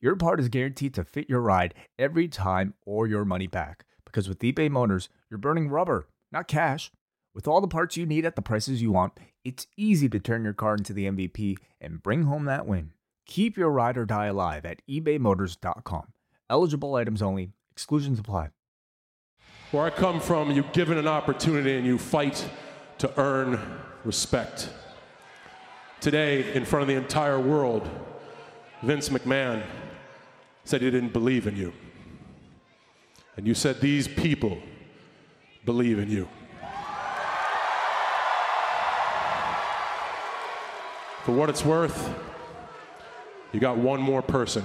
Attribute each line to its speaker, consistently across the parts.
Speaker 1: your part is guaranteed to fit your ride every time or your money back. Because with eBay Motors, you're burning rubber, not cash. With all the parts you need at the prices you want, it's easy to turn your car into the MVP and bring home that win. Keep your ride or die alive at ebaymotors.com. Eligible items only, exclusions apply.
Speaker 2: Where I come from, you're given an opportunity and you fight to earn respect. Today, in front of the entire world, Vince McMahon said he didn't believe in you. And you said these people believe in you. For what it's worth, you got one more person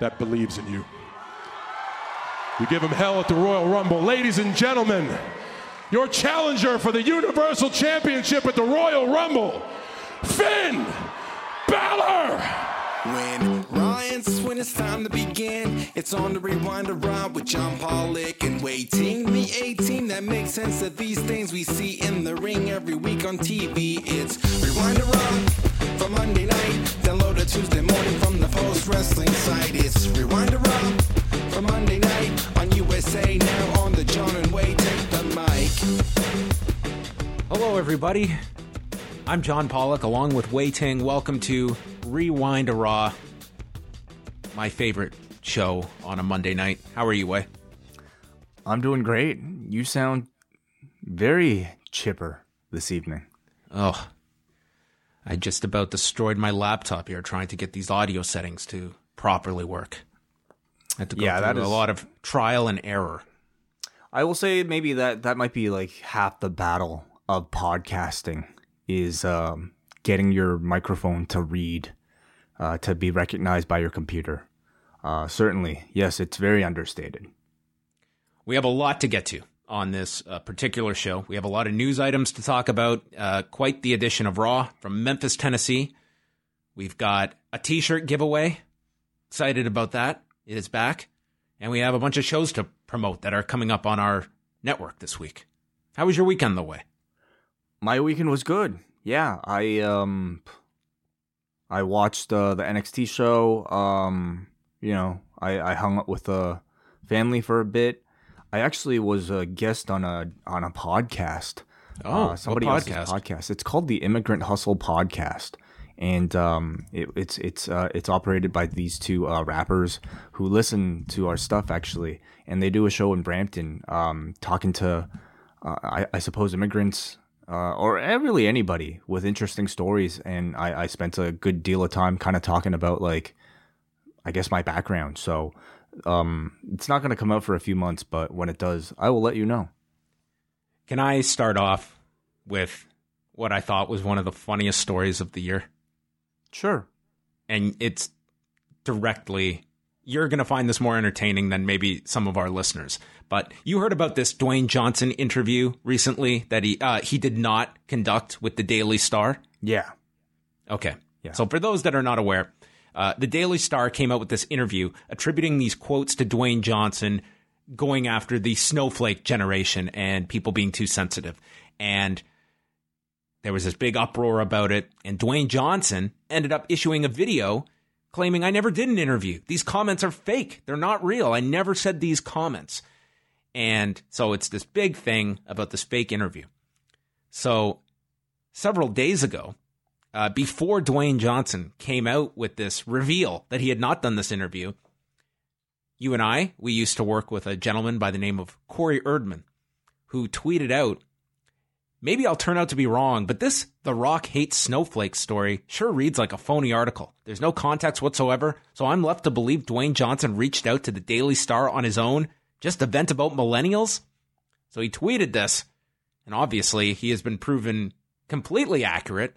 Speaker 2: that believes in you. You give him hell at the Royal Rumble. Ladies and gentlemen, your challenger for the Universal Championship at the Royal Rumble, Finn Balor!
Speaker 3: Ryan's when it's time to begin, it's on the Rewind a Raw with John Pollock and waiting the 18 that makes sense of these things we see in the ring every week on TV. It's Rewind a Raw for Monday night, download it Tuesday morning from the post wrestling site. It's Rewind a Raw for Monday night on USA now on the John and Wade take the mic.
Speaker 4: Hello, everybody. I'm John Pollock, along with Wai Ting. Welcome to Rewind a Raw, my favorite show on a Monday night. How are you, Wai?
Speaker 1: I'm doing great. You sound very chipper this evening.
Speaker 4: Oh, I just about destroyed my laptop here trying to get these audio settings to properly work. I had to go
Speaker 1: Yeah,
Speaker 4: through
Speaker 1: that
Speaker 4: a lot of trial and error.
Speaker 1: I will say maybe that that might be like half the battle of podcasting is um, getting your microphone to read, uh, to be recognized by your computer. Uh, certainly, yes, it's very understated.
Speaker 4: We have a lot to get to on this uh, particular show. We have a lot of news items to talk about. Uh, quite the edition of Raw from Memphis, Tennessee. We've got a t shirt giveaway. Excited about that. It is back. And we have a bunch of shows to promote that are coming up on our network this week. How was your weekend, the way?
Speaker 1: My weekend was good. Yeah, I um, I watched uh, the NXT show. Um, you know, I, I hung up with the family for a bit. I actually was a guest on a on a podcast.
Speaker 4: Oh,
Speaker 1: uh, somebody else's
Speaker 4: podcast?
Speaker 1: podcast. It's called the Immigrant Hustle Podcast, and um, it, it's it's uh, it's operated by these two uh, rappers who listen to our stuff actually, and they do a show in Brampton, um, talking to uh, I, I suppose immigrants. Uh, or eh, really anybody with interesting stories, and I, I spent a good deal of time kind of talking about like, I guess my background. So, um, it's not going to come out for a few months, but when it does, I will let you know.
Speaker 4: Can I start off with what I thought was one of the funniest stories of the year?
Speaker 1: Sure.
Speaker 4: and it's directly you're going to find this more entertaining than maybe some of our listeners. But you heard about this Dwayne Johnson interview recently that he uh, he did not conduct with the Daily Star.
Speaker 1: Yeah.
Speaker 4: Okay.
Speaker 1: Yeah.
Speaker 4: So for those that are not aware, uh, the Daily Star came out with this interview attributing these quotes to Dwayne Johnson going after the snowflake generation and people being too sensitive. And there was this big uproar about it. And Dwayne Johnson ended up issuing a video claiming, I never did an interview. These comments are fake. They're not real. I never said these comments. And so it's this big thing about this fake interview. So several days ago, uh, before Dwayne Johnson came out with this reveal that he had not done this interview, you and I, we used to work with a gentleman by the name of Corey Erdman, who tweeted out, Maybe I'll turn out to be wrong, but this The Rock hates snowflakes story sure reads like a phony article. There's no context whatsoever, so I'm left to believe Dwayne Johnson reached out to the Daily Star on his own just to vent about millennials? So he tweeted this, and obviously he has been proven completely accurate.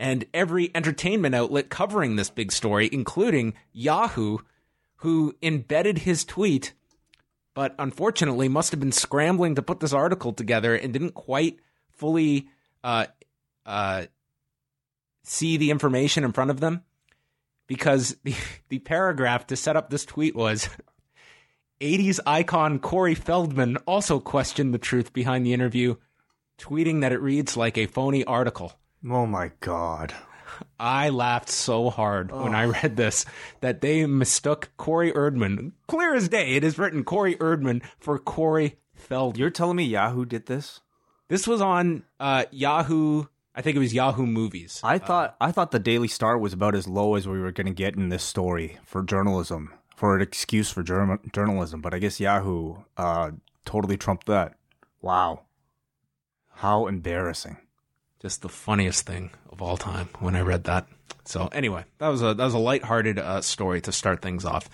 Speaker 4: And every entertainment outlet covering this big story, including Yahoo, who embedded his tweet but unfortunately must have been scrambling to put this article together and didn't quite fully uh, uh, see the information in front of them because the, the paragraph to set up this tweet was 80s icon Corey Feldman also questioned the truth behind the interview, tweeting that it reads like a phony article.
Speaker 1: Oh my god.
Speaker 4: I laughed so hard when I read this that they mistook Corey Erdman, clear as day. It is written Corey Erdman for Corey Feld.
Speaker 1: You're telling me Yahoo did this?
Speaker 4: This was on uh, Yahoo. I think it was Yahoo Movies.
Speaker 1: I thought I thought the Daily Star was about as low as we were going to get in this story for journalism, for an excuse for jour- journalism. But I guess Yahoo uh, totally trumped that. Wow, how embarrassing!
Speaker 4: Just the funniest thing of all time when I read that. So anyway, that was a that was a lighthearted uh, story to start things off.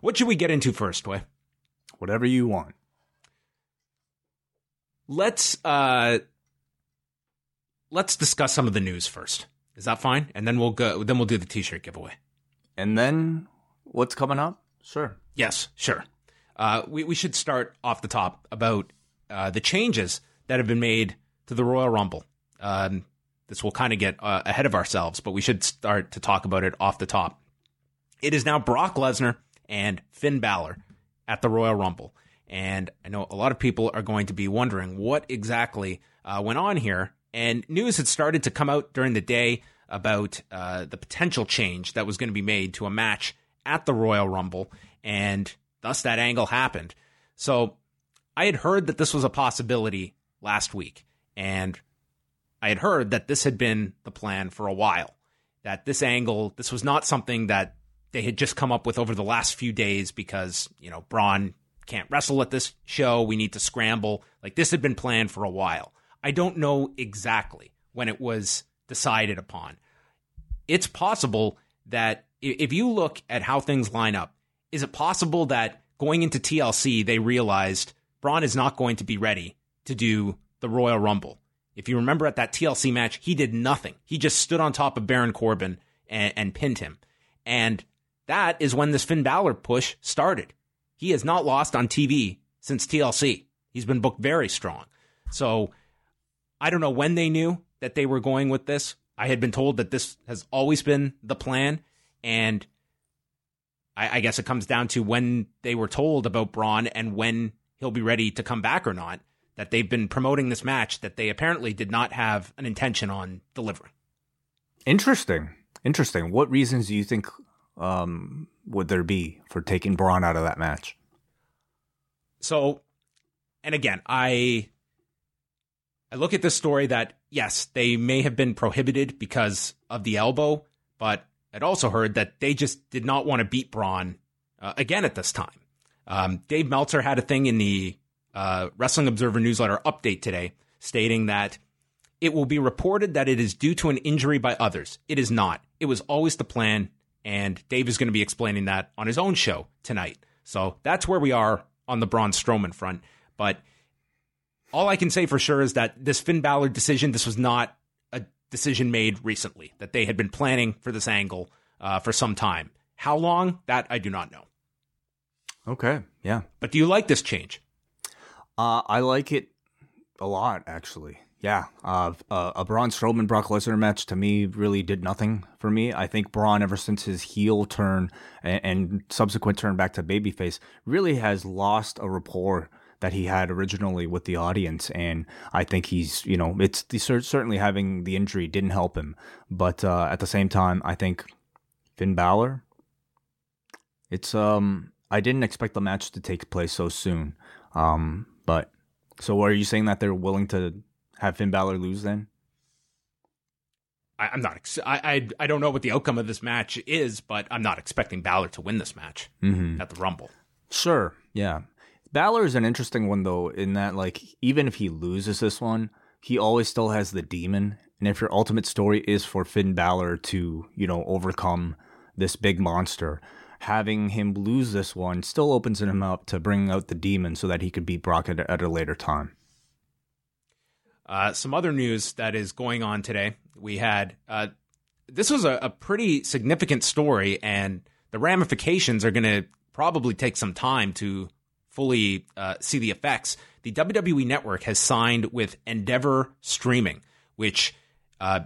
Speaker 4: What should we get into first, Wai?
Speaker 1: Whatever you want.
Speaker 4: Let's uh let's discuss some of the news first. Is that fine? And then we'll go then we'll do the t-shirt giveaway.
Speaker 1: And then what's coming up? Sure.
Speaker 4: Yes, sure. Uh, we, we should start off the top about uh, the changes that have been made to the Royal Rumble. Um, this will kind of get uh, ahead of ourselves, but we should start to talk about it off the top. It is now Brock Lesnar and Finn Balor at the Royal Rumble. And I know a lot of people are going to be wondering what exactly uh, went on here. And news had started to come out during the day about uh, the potential change that was going to be made to a match at the Royal Rumble. And thus that angle happened. So I had heard that this was a possibility last week. And I had heard that this had been the plan for a while. That this angle, this was not something that they had just come up with over the last few days because, you know, Braun can't wrestle at this show. We need to scramble. Like this had been planned for a while. I don't know exactly when it was decided upon. It's possible that if you look at how things line up, is it possible that going into TLC, they realized Braun is not going to be ready to do the Royal Rumble? If you remember at that TLC match, he did nothing. He just stood on top of Baron Corbin and, and pinned him. And that is when this Finn Balor push started. He has not lost on TV since TLC. He's been booked very strong. So I don't know when they knew that they were going with this. I had been told that this has always been the plan. And I, I guess it comes down to when they were told about Braun and when he'll be ready to come back or not. That they've been promoting this match that they apparently did not have an intention on delivering.
Speaker 1: Interesting. Interesting. What reasons do you think um, would there be for taking Braun out of that match?
Speaker 4: So, and again, I I look at this story that yes, they may have been prohibited because of the elbow, but I'd also heard that they just did not want to beat Braun uh, again at this time. Um, Dave Meltzer had a thing in the uh, Wrestling Observer newsletter update today stating that it will be reported that it is due to an injury by others. It is not. It was always the plan, and Dave is going to be explaining that on his own show tonight. So that's where we are on the Braun Strowman front. But all I can say for sure is that this Finn Balor decision, this was not a decision made recently, that they had been planning for this angle uh, for some time. How long? That I do not know.
Speaker 1: Okay. Yeah.
Speaker 4: But do you like this change?
Speaker 1: Uh, I like it a lot, actually. Yeah, uh, uh, a Braun Strowman Brock Lesnar match to me really did nothing for me. I think Braun, ever since his heel turn and, and subsequent turn back to babyface, really has lost a rapport that he had originally with the audience, and I think he's, you know, it's certainly having the injury didn't help him, but uh, at the same time, I think Finn Balor, it's um, I didn't expect the match to take place so soon, um, but so are you saying that they're willing to have Finn Balor lose then?
Speaker 4: I, am not. Ex- I, I I don't know what the outcome of this match is, but I'm not expecting Balor to win this match
Speaker 1: mm-hmm.
Speaker 4: at the Rumble.
Speaker 1: Sure. Yeah. Balor is an interesting one though, in that like even if he loses this one, he always still has the demon. And if your ultimate story is for Finn Balor to, you know, overcome this big monster, having him lose this one still opens him up to bring out the demon so that he could beat Brock at, at a later time.
Speaker 4: Uh, some other news that is going on today. We had uh, this was a, a, pretty significant story, and the ramifications are going to probably take some time to fully uh, see the effects, the WWE Network has signed with Endeavor Streaming, which uh,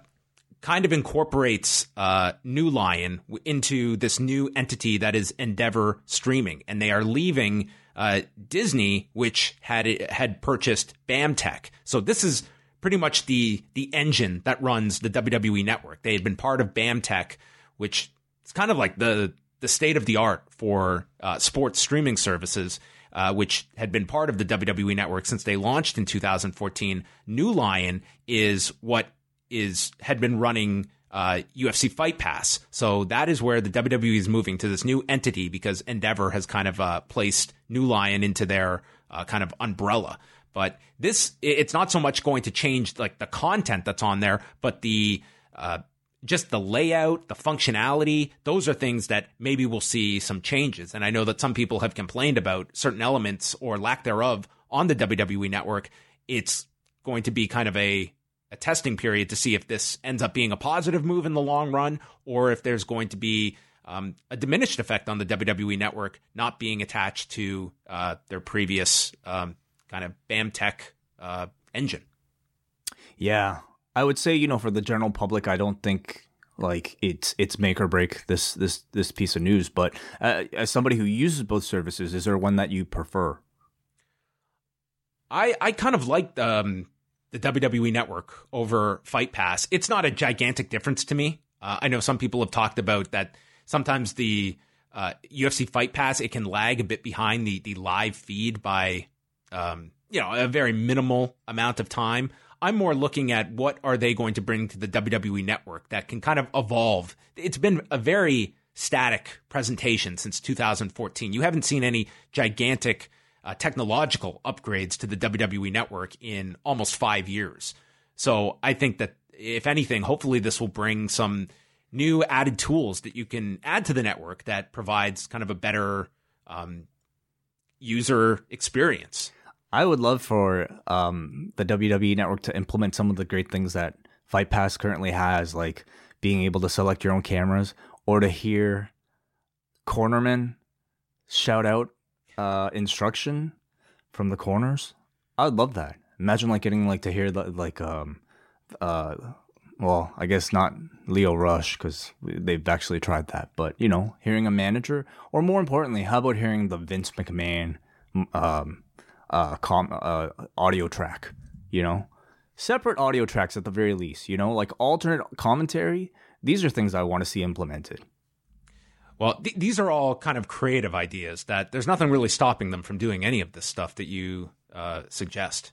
Speaker 4: kind of incorporates uh, NeuLion into this new entity that is Endeavor Streaming, and they are leaving uh, Disney, which had had purchased BAMTech. So this is pretty much the the engine that runs the WWE Network. They had been part of BAMTech, which is kind of like the the state of the art for uh, sports streaming services uh, which had been part of the WWE network since they launched in 2014. NeuLion is what is had been running uh, UFC Fight Pass. So that is where the WWE is moving to this new entity because Endeavor has kind of uh, placed NeuLion into their uh, kind of umbrella. But this, it's not so much going to change like the content that's on there, but the uh, just the layout, the functionality, those are things that maybe we'll see some changes. And I know that some people have complained about certain elements or lack thereof on the WWE network. It's going to be kind of a, a testing period to see if this ends up being a positive move in the long run or if there's going to be um, a diminished effect on the WWE network not being attached to uh, their previous um, kind of BAMTech uh, engine.
Speaker 1: Yeah, I would say, you know, for the general public, I don't think like it's it's make or break this this this piece of news. But uh, as somebody who uses both services, is there one that you prefer?
Speaker 4: I I kind of like um, the WWE Network over Fight Pass. It's not a gigantic difference to me. Uh, I know some people have talked about that. Sometimes the uh, UFC Fight Pass it can lag a bit behind the the live feed by um, you know a very minimal amount of time. I'm more looking at what are they going to bring to the WWE network that can kind of evolve. It's been a very static presentation since 2014. You haven't seen any gigantic uh, technological upgrades to the WWE network in almost five years. So I think that if anything, hopefully this will bring some new added tools that you can add to the network that provides kind of a better um, user experience.
Speaker 1: I would love for um, the WWE network to implement some of the great things that Fight Pass currently has, like being able to select your own cameras or to hear cornermen shout out uh, instruction from the corners. I would love that. Imagine like getting like to hear like um uh well I guess not Lio Rush because they've actually tried that, but you know hearing a manager or more importantly, how about hearing the Vince McMahon um uh, com- uh, audio track, you know? Separate audio tracks at the very least, you know? Like alternate commentary. These are things I want to see implemented.
Speaker 4: Well, th- these are all kind of creative ideas that there's nothing really stopping them from doing any of this stuff that you uh, suggest.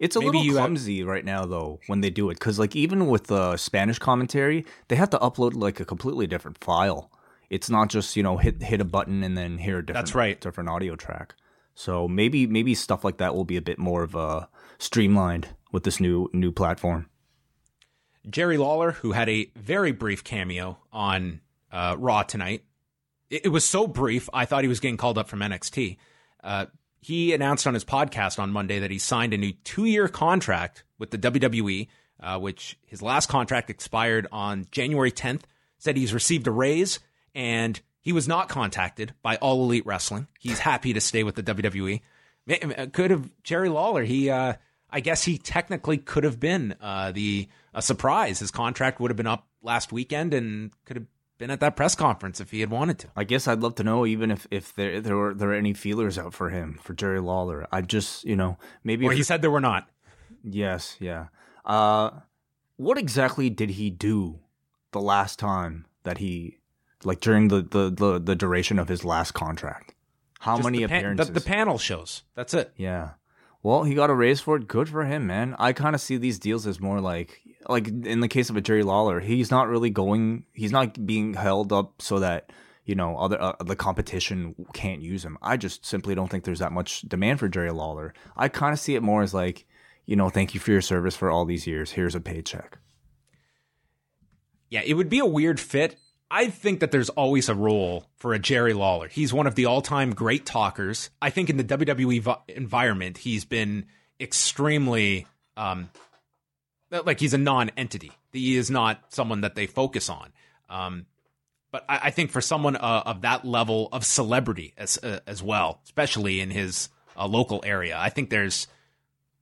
Speaker 1: It's a Maybe little clumsy have... right now, though, when they do it, because like even with the Spanish commentary, they have to upload like a completely different file. It's not just you know hit hit a button and then hear a different
Speaker 4: That's right.
Speaker 1: different audio track. So maybe maybe stuff like that will be a bit more of a streamlined with this new new platform.
Speaker 4: Jerry Lawler, who had a very brief cameo on uh, Raw tonight, it, it, was so brief I thought he was getting called up from NXT. Uh, he announced on his podcast on Monday that he signed a new two-year contract with the WWE, uh, which his last contract expired on January 10th. Said he's received a raise and he was not contacted by All Elite Wrestling. He's happy to stay with the WWE. Could have Jerry Lawler. He, uh, I guess, he technically could have been uh, the a surprise. His contract would have been up last weekend and could have been at that press conference if he had wanted to.
Speaker 1: I guess I'd love to know even if if there there were there are any feelers out for him for Jerry Lawler. I just you know maybe.
Speaker 4: Or he said there were not.
Speaker 1: Yes. Yeah. Uh, what exactly did he do the last time that he like during the the the, the duration of his last contract. How Just many the pan- appearances?
Speaker 4: The, the, panel shows. That's it.
Speaker 1: Yeah. Well, he got a raise for it. Good for him, man. I kind of see these deals as more like like in the case of a Jerry Lawler, he's not really going. He's not being held up so that you know other uh, the competition can't use him. I just simply don't think there's that much demand for Jerry Lawler. I kind of see it more as like, you know, thank you for your service for all these years. Here's a paycheck.
Speaker 4: Yeah, it would be a weird fit I think that there's always a role for a Jerry Lawler. He's one of the all-time great talkers. I think in the WWE vi- environment, he's been extremely um, like he's a non-entity. He is not someone that they focus on. Um, but I, I think for someone uh, of that level of celebrity as uh, as well, especially in his uh, local area, I think there's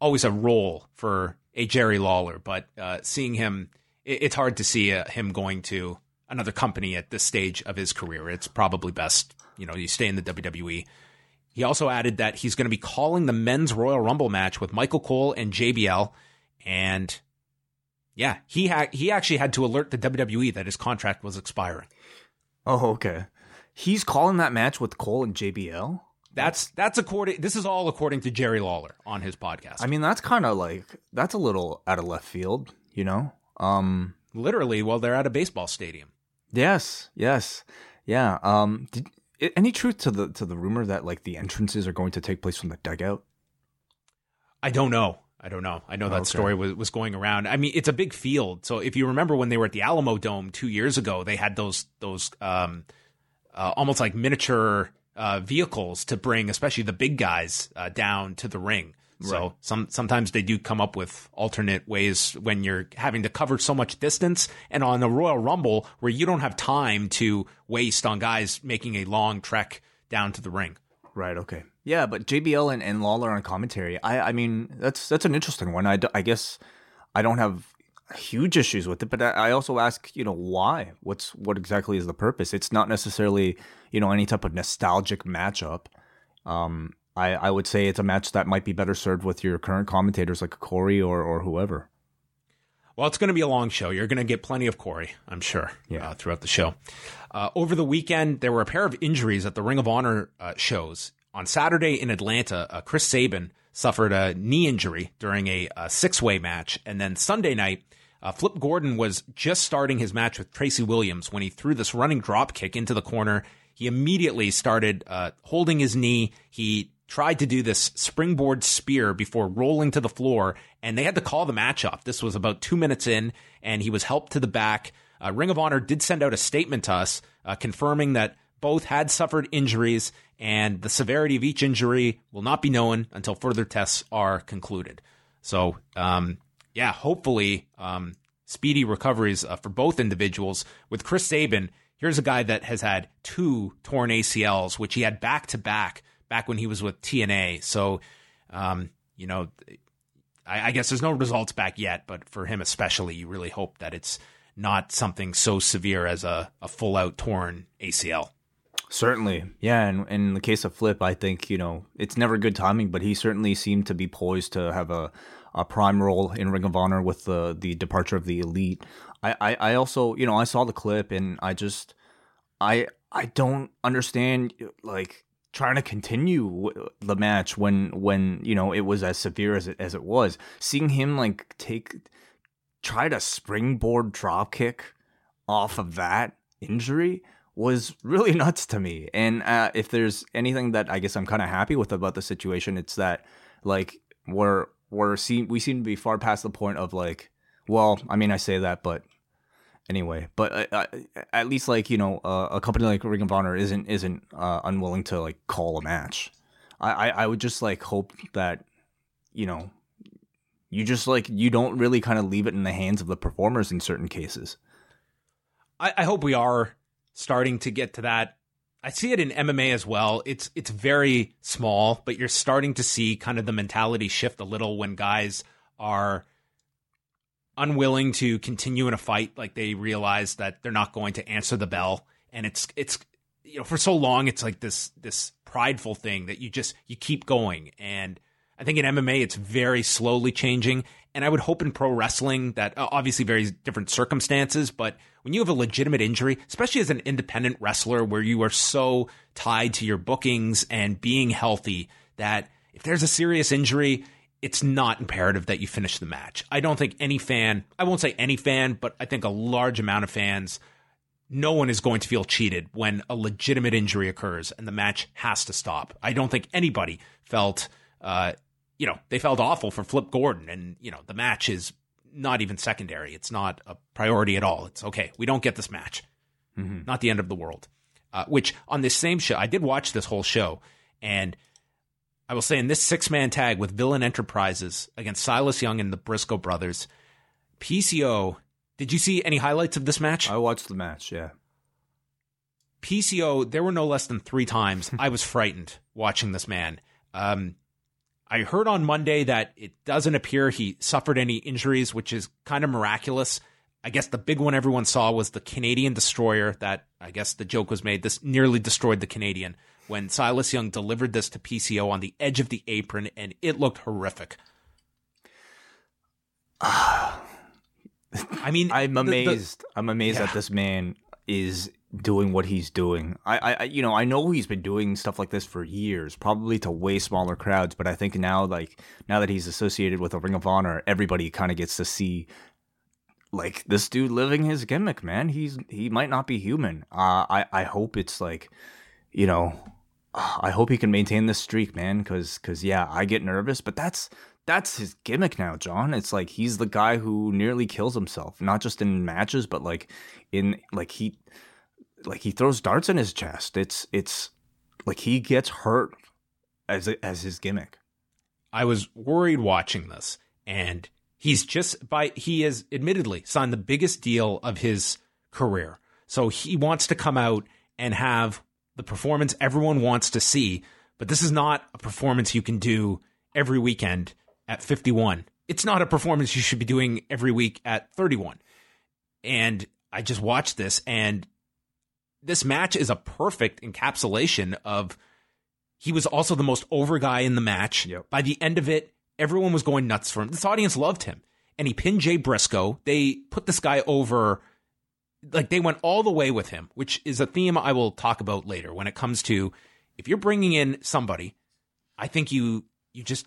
Speaker 4: always a role for a Jerry Lawler. But uh, seeing him, it, it's hard to see uh, him going to another company at this stage of his career. It's probably best, you know, you stay in the WWE. He also added that he's going to be calling the men's Royal Rumble match with Michael Cole and JBL, and yeah, he ha- he actually had to alert the WWE that his contract was expiring.
Speaker 1: Oh, okay. He's calling that match with Cole and JBL.
Speaker 4: That's that's according. This is all according to Jerry Lawler on his podcast.
Speaker 1: I mean, that's kind of like that's a little out of left field, you know. Um,
Speaker 4: literally, while they're at a baseball stadium.
Speaker 1: Yes, yes, yeah. Um, did, any truth to the to the rumor that like the entrances are going to take place from the dugout?
Speaker 4: I don't know. I don't know. I know that okay. story was, was going around. I mean, it's a big field. So if you remember when they were at the Alamodome two years ago, they had those those um, uh, almost like miniature uh, vehicles to bring, especially the big guys, uh, down to the ring. Right. So some sometimes they do come up with alternate ways when you're having to cover so much distance, and on the Royal Rumble where you don't have time to waste on guys making a long trek down to the ring.
Speaker 1: Right. Okay. Yeah, but JBL and, and Lawler on commentary. I I mean that's that's an interesting one. I, I guess I don't have huge issues with it, but I also ask, you know, why? What's what exactly is the purpose? It's not necessarily, you know, any type of nostalgic matchup. Um, I, I would say it's a match that might be better served with your current commentators like Corey or, or whoever.
Speaker 4: Well, it's going to be a long show. You're going to get plenty of Corey, I'm sure, yeah. Uh, throughout the show. Uh, over the weekend, there were a pair of injuries at the Ring of Honor uh, shows. On Saturday in Atlanta, uh, Chris Sabin suffered a knee injury during a, a six way match. And then Sunday night, uh, Flip Gordon was just starting his match with Tracy Williams when he threw this running drop kick into the corner. He immediately started uh, holding his knee. He tried to do this springboard spear before rolling to the floor, and they had to call the match off. This was about two minutes in, and he was helped to the back. Uh, Ring of Honor did send out a statement to us uh, confirming that both had suffered injuries, and the severity of each injury will not be known until further tests are concluded. So, um, yeah, hopefully, um, speedy recoveries uh, for both individuals. With Chris Sabin, here's a guy that has had two torn ACLs, which he had back to back back when he was with TNA. So, um, you know, I, I, guess there's no results back yet, but for him especially, you really hope that it's not something so severe as a, a full out torn ACL.
Speaker 1: Certainly. Yeah. And in the case of Flip, I think, you know, it's never good timing, but he certainly seemed to be poised to have a, a prime role in Ring of Honor with the, the departure of the Elite. I, I, I also, you know, I saw the clip and I just, I, I don't understand, like, trying to continue the match when when you know it was as severe as it as it was. Seeing him like take try to springboard drop kick off of that injury was really nuts to me. And uh, if there's anything that I guess I'm kind of happy with about the situation, it's that like we're we're seem we seem to be far past the point of like, well, I mean I say that, but anyway. But uh, uh, at least like you know, uh, a company like Ring of Honor isn't isn't uh, unwilling to like call a match. I, I I would just like hope that you know you just like you don't really kind of leave it in the hands of the performers in certain cases.
Speaker 4: I, I hope we are starting to get to that. I see it in MMA as well. It's it's very small, but you're starting to see kind of the mentality shift a little when guys are unwilling to continue in a fight. Like they realize that they're not going to answer the bell, and it's it's you know for so long it's like this this prideful thing that you just you keep going. And I think in MMA it's very slowly changing. And I would hope in pro wrestling that uh, obviously very different circumstances, but when you have a legitimate injury, especially as an independent wrestler where you are so tied to your bookings and being healthy that if there's a serious injury, it's not imperative that you finish the match. I don't think any fan, I won't say any fan, but I think a large amount of fans, no one is going to feel cheated when a legitimate injury occurs and the match has to stop. I don't think anybody felt, uh, you know, they felt awful for Flip Gordon and, you know, the match is not even secondary. It's not a priority at all. It's okay. We don't get this match. Mm-hmm. Not the end of the world. Uh, which on this same show, I did watch this whole show and I will say in this six man tag with Villain Enterprises against Silas Young and the Briscoe brothers, PCO. Did you see any highlights of this match?
Speaker 1: I watched the match, yeah.
Speaker 4: PCO, there were no less than three times I was frightened watching this man. Um, I heard on Monday that it doesn't appear he suffered any injuries, which is kind of miraculous. I guess the big one everyone saw was the Canadian destroyer that I guess the joke was made. This nearly destroyed the Canadian when Silas Young delivered this to PCO on the edge of the apron, and it looked horrific. I mean,
Speaker 1: I'm
Speaker 4: the- the-
Speaker 1: amazed. I'm amazed
Speaker 4: Yeah.
Speaker 1: that this man is doing what he's doing. I, I, you know, I know he's been doing stuff like this for years, probably to way smaller crowds. But I think now, like now that he's associated with a Ring of Honor, everybody kind of gets to see, like this dude living his gimmick. Man, he's he might not be human. Uh, I, I hope it's like, you know, I hope he can maintain this streak, man. Because, because yeah, I get nervous, but that's that's his gimmick now, John. It's like he's the guy who nearly kills himself, not just in matches, but like in like he like he throws darts in his chest. It's it's like he gets hurt as as his gimmick.
Speaker 4: I was worried watching this, and he's just by he has admittedly signed the biggest deal of his career. So he wants to come out and have the performance everyone wants to see, but this is not a performance you can do every weekend at 51. It's not a performance you should be doing every week at 31. And I just watched this and this match is a perfect encapsulation of he was also the most over guy in the match.
Speaker 1: Yep.
Speaker 4: By the end of it, everyone was going nuts for him. This audience loved him. And he pinned Jay Briscoe. They put this guy over like they went all the way with him, which is a theme I will talk about later when it comes to if you're bringing in somebody, I think you you just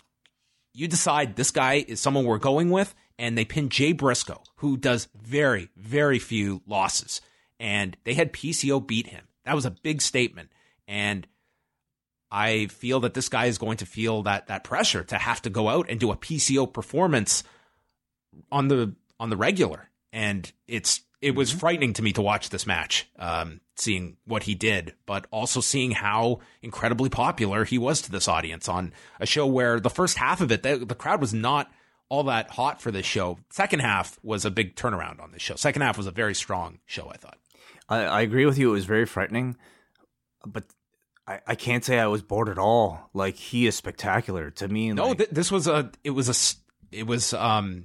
Speaker 4: you decide this guy is someone we're going with, and they pin Jay Briscoe, who does very, very few losses. And they had PCO beat him. That was a big statement. And I feel that this guy is going to feel that that pressure to have to go out and do a PCO performance on the on the regular. And it's it was frightening to me to watch this match, um, seeing what he did, but also seeing how incredibly popular he was to this audience on a show where the first half of it, the, the crowd was not all that hot for this show. Second half was a big turnaround on this show. Second half was a very strong show, I thought.
Speaker 1: I, I agree with you. It was very frightening, but I, I can't say I was bored at all. Like he is spectacular to me.
Speaker 4: No,
Speaker 1: like,
Speaker 4: th- this was a it was a it was um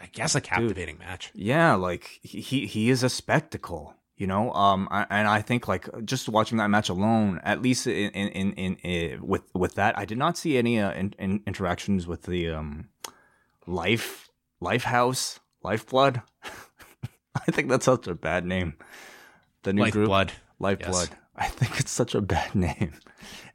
Speaker 4: I guess a captivating match.
Speaker 1: Yeah, like he he- he is a spectacle, you know. Um, I, and I think like just watching that match alone, at least in in in, in with with that, I did not see any uh, in, in interactions with the um life life house lifeblood. I think that's such a bad name. The new group,
Speaker 4: Lifeblood.
Speaker 1: Lifeblood.
Speaker 4: Yes.
Speaker 1: I think it's such a bad name.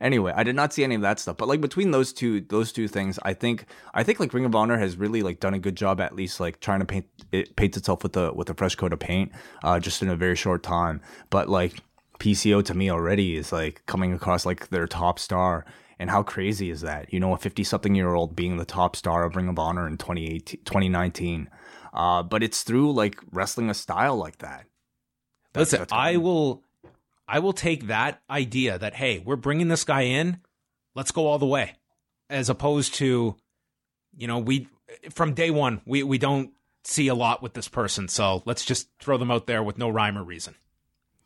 Speaker 1: Anyway, I did not see any of that stuff, but like between those two, those two things, I think, I think like Ring of Honor has really like done a good job, at least like trying to paint it paints itself with a with a fresh coat of paint, uh, just in a very short time. But like PCO to me already is like coming across like their top star. And how crazy is that? You know, a 50 something year old being the top star of Ring of Honor in 2018, 2019. Uh, but it's through like wrestling a style like that. That's-
Speaker 4: Listen,
Speaker 1: that's
Speaker 4: I will I will take that idea that hey, we're bringing this guy in, let's go all the way. As opposed to you know, we from day 1, we we don't see a lot with this person, so let's just throw them out there with no rhyme or reason.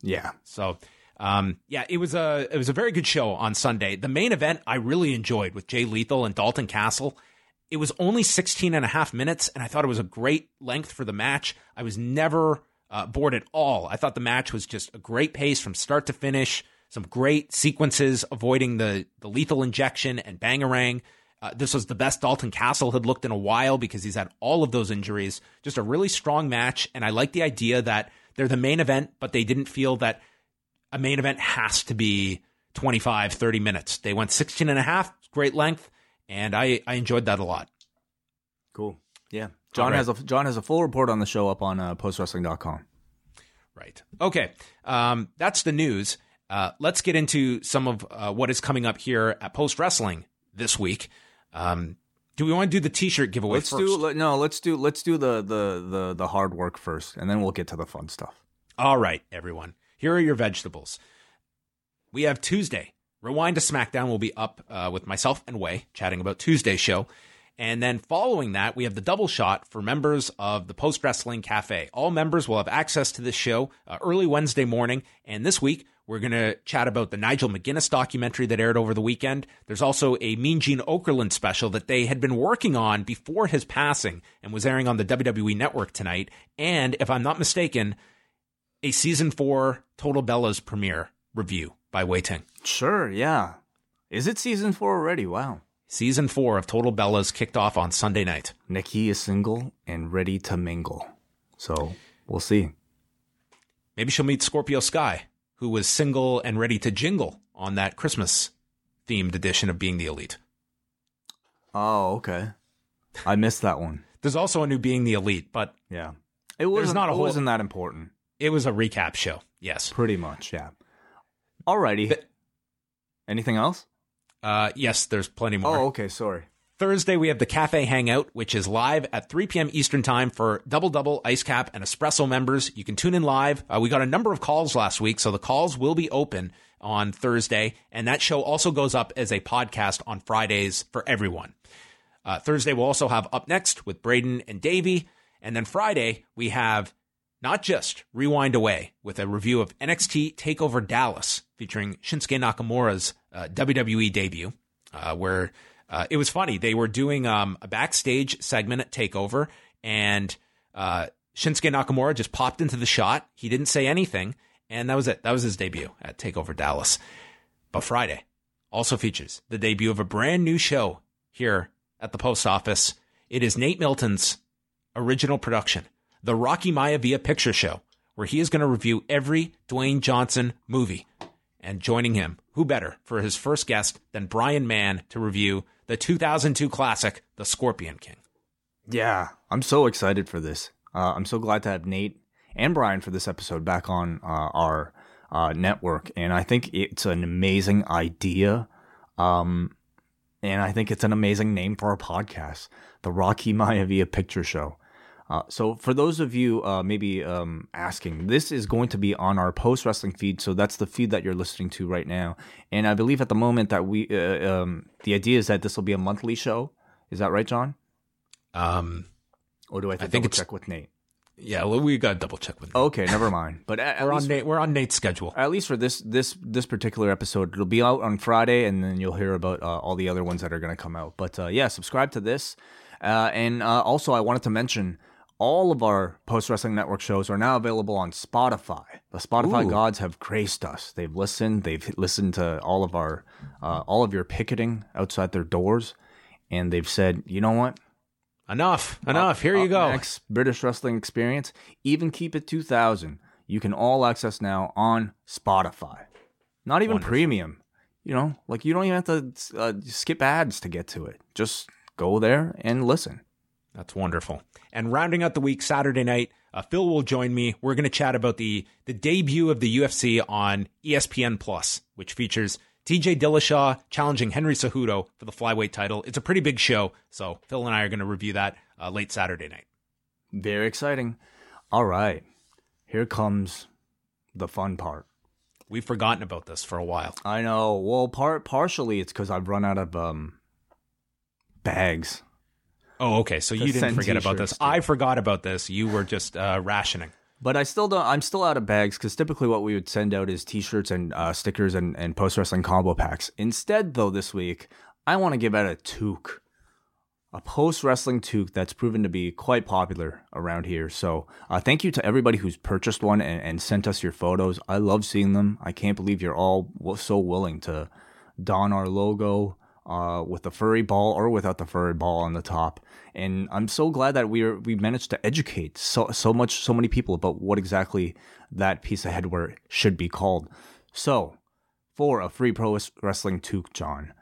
Speaker 1: Yeah.
Speaker 4: So, um, yeah, it was a it was a very good show on Sunday. The main event I really enjoyed with Jay Lethal and Dalton Castle. It was only 16 and a half minutes, and I thought it was a great length for the match. I was never uh, bored at all. I thought the match was just a great pace from start to finish. Some great sequences, avoiding the the lethal injection and bangarang. Uh, this was the best Dalton Castle had looked in a while because he's had all of those injuries. Just a really strong match, and I like the idea that they're the main event, but they didn't feel that a main event has to be 25, 30 minutes. They went 16 and a half, great length, and I, I enjoyed that a lot.
Speaker 1: Cool. Yeah. John
Speaker 4: right.
Speaker 1: has a John has a full report on the show up on uh, postwrestling.com.
Speaker 4: Right. Okay. Um, that's the news. Uh, let's get into some of uh, what is coming up here at Post Wrestling this week. Um, do we want to do the T-shirt giveaway
Speaker 1: Let's
Speaker 4: first?
Speaker 1: do let- no, let's do let's do the, the the the hard work first and then we'll get to the fun stuff.
Speaker 4: All right, everyone. Here are your vegetables. We have Tuesday. Rewind to SmackDown will be up uh, with myself and Wai chatting about Tuesday's show. And then following that, we have the double shot for members of the Post Wrestling Cafe. All members will have access to this show uh, early Wednesday morning. And this week, We're going to chat about the Nigel McGuinness documentary that aired over the weekend. There's also a Mean Gene Okerlund special that they had been working on before his passing and was airing on the WWE network tonight. And if I'm not mistaken, a season four Total Bellas premiere review by Wai Ting.
Speaker 1: Sure, yeah. Is it season four already? Wow.
Speaker 4: Season four of Total Bellas kicked off on Sunday night.
Speaker 1: Nikki is single and ready to mingle. So we'll see.
Speaker 4: Maybe she'll meet Scorpio Sky, who was single and ready to jingle on that Christmas themed edition of Being the Elite.
Speaker 1: Oh, okay. I missed that one.
Speaker 4: There's also a new Being the Elite, but
Speaker 1: Yeah. It wasn't,
Speaker 4: not a
Speaker 1: it
Speaker 4: whole-
Speaker 1: wasn't that important.
Speaker 4: it was a recap show. Yes.
Speaker 1: Pretty much, yeah. Alrighty. Anything else?
Speaker 4: Uh, yes, there's plenty more.
Speaker 1: Oh, okay, sorry.
Speaker 4: Thursday, we have the Cafe Hangout, which is live at 3 p.m. Eastern Time for Double Double, Ice Cap, and Espresso members. You can tune in live. Uh, we got a number of calls last week, so the calls will be open on Thursday. And that show also goes up as a podcast on Fridays for everyone. Uh, Thursday, we'll also have Up Next with Braden and Davey. And then Friday, we have not just Rewind Away with a review of NXT TakeOver Dallas featuring Shinsuke Nakamura's uh, WWE debut, uh, where uh, it was funny. They were doing um, a backstage segment at TakeOver, and uh, Shinsuke Nakamura just popped into the shot. He didn't say anything, and that was it. That was his debut at TakeOver Dallas. But Friday also features the debut of a brand new show here at the post office. It is Nate Milton's original production, the Rocky Maya Maivia Picture Show, where he is going to review every Dwayne Johnson movie. And joining him, who better for his first guest than Brian Mann to review the 2002 classic, The Scorpion King.
Speaker 1: Yeah, I'm so excited for this. Uh, I'm so glad to have Nate and Brian for this episode back on uh, our uh, network, and I think it's an amazing idea. Um, and I think it's an amazing name for our podcast, the Rocky Maivia Picture Show. Uh, so, for those of you uh, maybe um, asking, this is going to be on our post wrestling feed. So that's the feed that you're listening to right now. And I believe at the moment that we, uh, um, the idea is that this will be a monthly show. Is that right, John?
Speaker 4: Um,
Speaker 1: Or do I have to
Speaker 4: I think it's-
Speaker 1: check with Nate?
Speaker 4: yeah, well, we got to double check with Nate.
Speaker 1: Okay, never mind. But at, at
Speaker 4: we're, on
Speaker 1: least,
Speaker 4: Nate, we're on Nate's schedule.
Speaker 1: at least for this this this particular episode, it'll be out on Friday, and then you'll hear about uh, all the other ones that are going to come out. But uh, yeah, subscribe to this, uh, and uh, also I wanted to mention all of our post wrestling network shows are now available on Spotify. The Spotify
Speaker 4: Ooh.
Speaker 1: gods have graced us. They've listened. They've listened to all of our uh, all of your picketing outside their doors, and they've said, you know what?
Speaker 4: Enough, enough. Here you go.
Speaker 1: Next, British Wrestling Experience, even keep it 2000. You can all access now on Spotify. Not even
Speaker 4: Wonderful.
Speaker 1: premium. You know, like you don't even have to uh, skip ads to get to it. Just go there and listen.
Speaker 4: That's wonderful. And rounding out the week, Saturday night, uh, Phil will join me. We're going to chat about the the debut of the UFC on ESPN Plus, which features TJ Dillashaw challenging Henry Cejudo for the flyweight title. It's a pretty big show, so Phil and I are going to review that uh, late Saturday night.
Speaker 1: Very exciting. All right. Here comes the fun part.
Speaker 4: We've forgotten about this for a while.
Speaker 1: I know. Well, part partially it's because I've run out of um bags.
Speaker 4: Oh, okay. So you didn't forget about this.
Speaker 1: t-shirts.
Speaker 4: I forgot about this. You were just uh, rationing.
Speaker 1: But I still don't. I'm still out of bags because typically what we would send out is T-shirts and uh, stickers and, and post wrestling combo packs. Instead, though, this week I want to give out a toque, a post wrestling toque that's proven to be quite popular around here. So uh, thank you to everybody who's purchased one and, and sent us your photos. I love seeing them. I can't believe you're all so willing to don our logo uh, with the furry ball or without the furry ball on the top. And I'm so glad that we are we managed to educate so so much so many people about what exactly that piece of headwear should be called. So, for a free pro wrestling toque, John,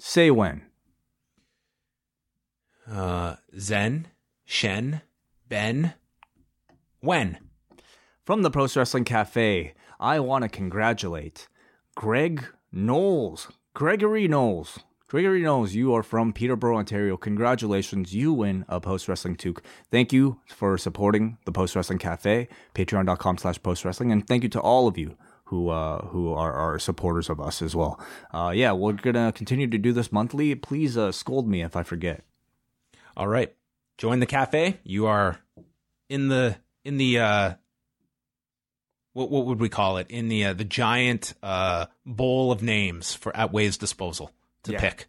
Speaker 1: say when.
Speaker 4: Uh, Zen, Shen, Ben, when?
Speaker 1: From the Pro Wrestling Cafe, I want to congratulate Greg Knowles. Gregory Knowles. Gregory Knowles, you are from Peterborough, Ontario. Congratulations. You win a Post Wrestling Toque. Thank you for supporting the Post Wrestling Cafe, patreon.com slash post wrestling. And thank you to all of you who uh, who are, are supporters of us as well. Uh, yeah, we're to continue to do this monthly. Please uh, scold me if I forget.
Speaker 4: All right. Join the cafe. You are in the in the uh what what would we call it in the uh, the giant uh, bowl of names for at Wade's disposal to
Speaker 1: Yeah.
Speaker 4: pick.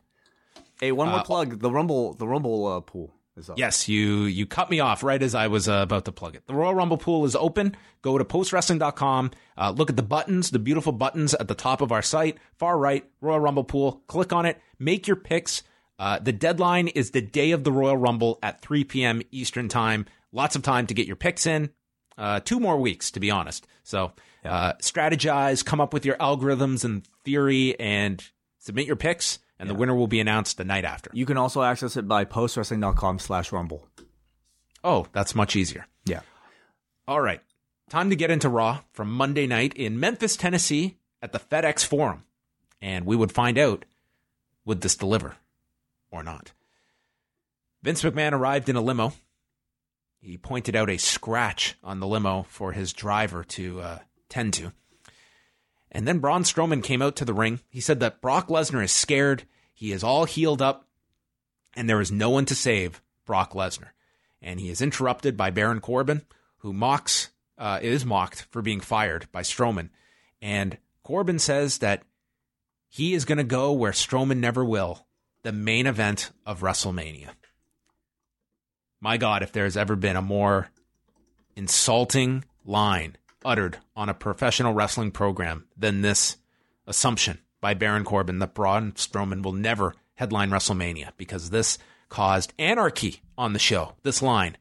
Speaker 1: Hey, one more
Speaker 4: Uh,
Speaker 1: plug. The Rumble, the Rumble uh, pool is up.
Speaker 4: Yes, you you cut me off right as I was uh, about to plug it. The Royal Rumble pool is open. Go to postwrestling.com. Uh, look at the buttons, the beautiful buttons at the top of our site, far right, Royal Rumble pool. Click on it. Make your picks. Uh, the deadline is the day of the Royal Rumble at 3 p.m. Eastern time. Lots of time to get your picks in. Uh, two more weeks, to be honest. So uh, strategize, come up with your algorithms and theory, and submit your picks. And the winner will be announced the night after.
Speaker 1: You can also access it by postwrestling.com slash rumble.
Speaker 4: Oh, that's much easier.
Speaker 1: Yeah.
Speaker 4: All right. Time to get into Raw from Monday night in Memphis, Tennessee at the FedEx Forum. And we would find out would this deliver or not. Vince McMahon arrived in a limo. He pointed out a scratch on the limo for his driver to uh, tend to. And then Braun Strowman came out to the ring. He said that Brock Lesnar is scared. He is all healed up, and there is no one to save Brock Lesnar. And he is interrupted by Baron Corbin, who mocks, uh, is mocked for being fired by Strowman. And Corbin says that he is going to go where Strowman never will the main event of WrestleMania. My God, if there's ever been a more insulting line uttered on a professional wrestling program than this assumption by Baron Corbin that Braun Strowman will never headline WrestleMania because this caused anarchy on the show. This line.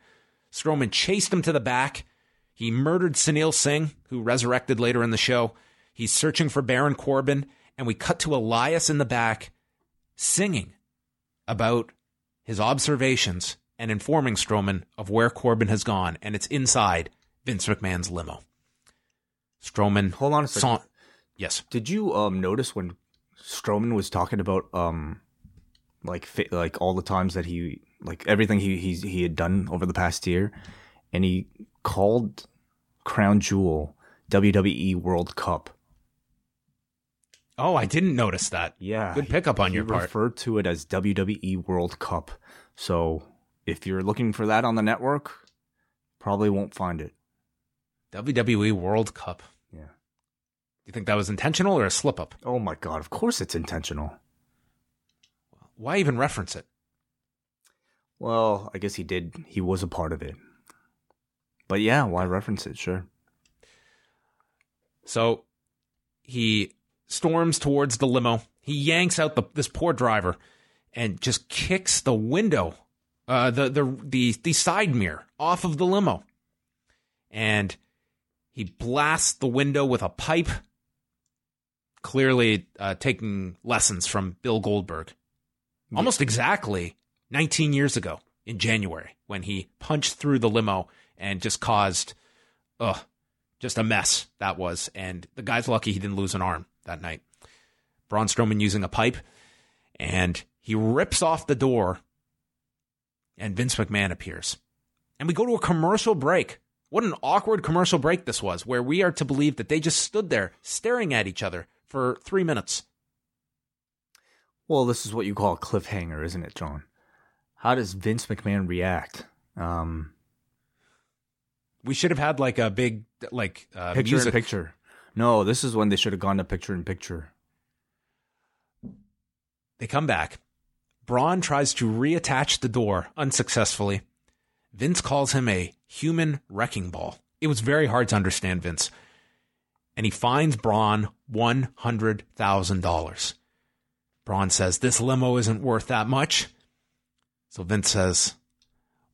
Speaker 4: Strowman chased him to the back. He murdered Sunil Singh, who resurrected later in the show. He's searching for Baron Corbin, and we cut to Elias in the back singing about his observations and informing Strowman of where Corbin has gone, and it's inside Vince McMahon's limo. Strowman.
Speaker 1: Hold on a second.
Speaker 4: saw- yes.
Speaker 1: Did you um notice when Strowman was talking about um like like all the times that he like everything he he's, he had done over the past year, and he called Crown Jewel WWE World Cup.
Speaker 4: Oh, I didn't notice that.
Speaker 1: Yeah,
Speaker 4: Good pickup on your part.
Speaker 1: referred to it as WWE World Cup. So if you're looking for that on the network, probably won't find it.
Speaker 4: WWE World Cup.
Speaker 1: Yeah.
Speaker 4: Do you think that was intentional or a slip up?
Speaker 1: Oh my god! Of course it's intentional.
Speaker 4: Why even reference it?
Speaker 1: Well, I guess he did. He was a part of it. But yeah, why reference it? Sure.
Speaker 4: So he storms towards the limo. He yanks out the this poor driver and just kicks the window, uh, the the the the side mirror off of the limo, and he blasts the window with a pipe. Clearly, uh, taking lessons from Bill Goldberg, almost exactly 19 years ago in January when he punched through the limo and just caused, ugh, just a mess that was. And the guy's lucky he didn't lose an arm that night. Braun Strowman using a pipe, and he rips off the door, and Vince McMahon appears. And we go to a commercial break. What an awkward commercial break this was, where we are to believe that they just stood there staring at each other for three minutes.
Speaker 1: Well, this is what you call a cliffhanger, isn't it, John? How does Vince McMahon react? Um,
Speaker 4: We should have had like a big like uh,
Speaker 1: picture
Speaker 4: music.
Speaker 1: in picture. No, this is when they should have gone to picture in picture.
Speaker 4: They come back. Braun tries to reattach the door unsuccessfully. Vince calls him a human wrecking ball. It was very hard to understand Vince. And he fines Braun $100,000. Braun says, This limo isn't worth that much. So Vince says,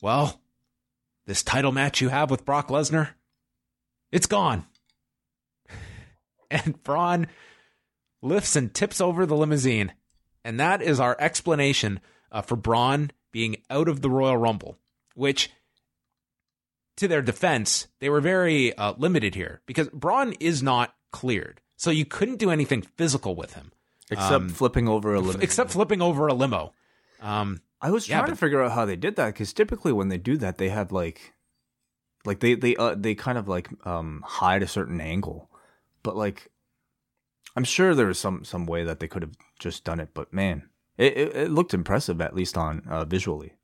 Speaker 4: Well, this title match you have with Brock Lesnar, it's gone. And Braun lifts and tips over the limousine. And that is our explanation uh, for Braun being out of the Royal Rumble, which, to their defense, they were very uh, limited here because Braun is not cleared. So you couldn't do anything physical with him,
Speaker 1: Except
Speaker 4: Um,
Speaker 1: flipping over a limo.
Speaker 4: except flipping over a limo. Um,
Speaker 1: I was
Speaker 4: Yeah,
Speaker 1: trying to figure out how they did that because typically when they do that, they have like, like they they uh, they kind of like um hide a certain angle, but like, I'm sure there was some some way that they could have just done it. But man, it it, it looked impressive at least on uh, visually.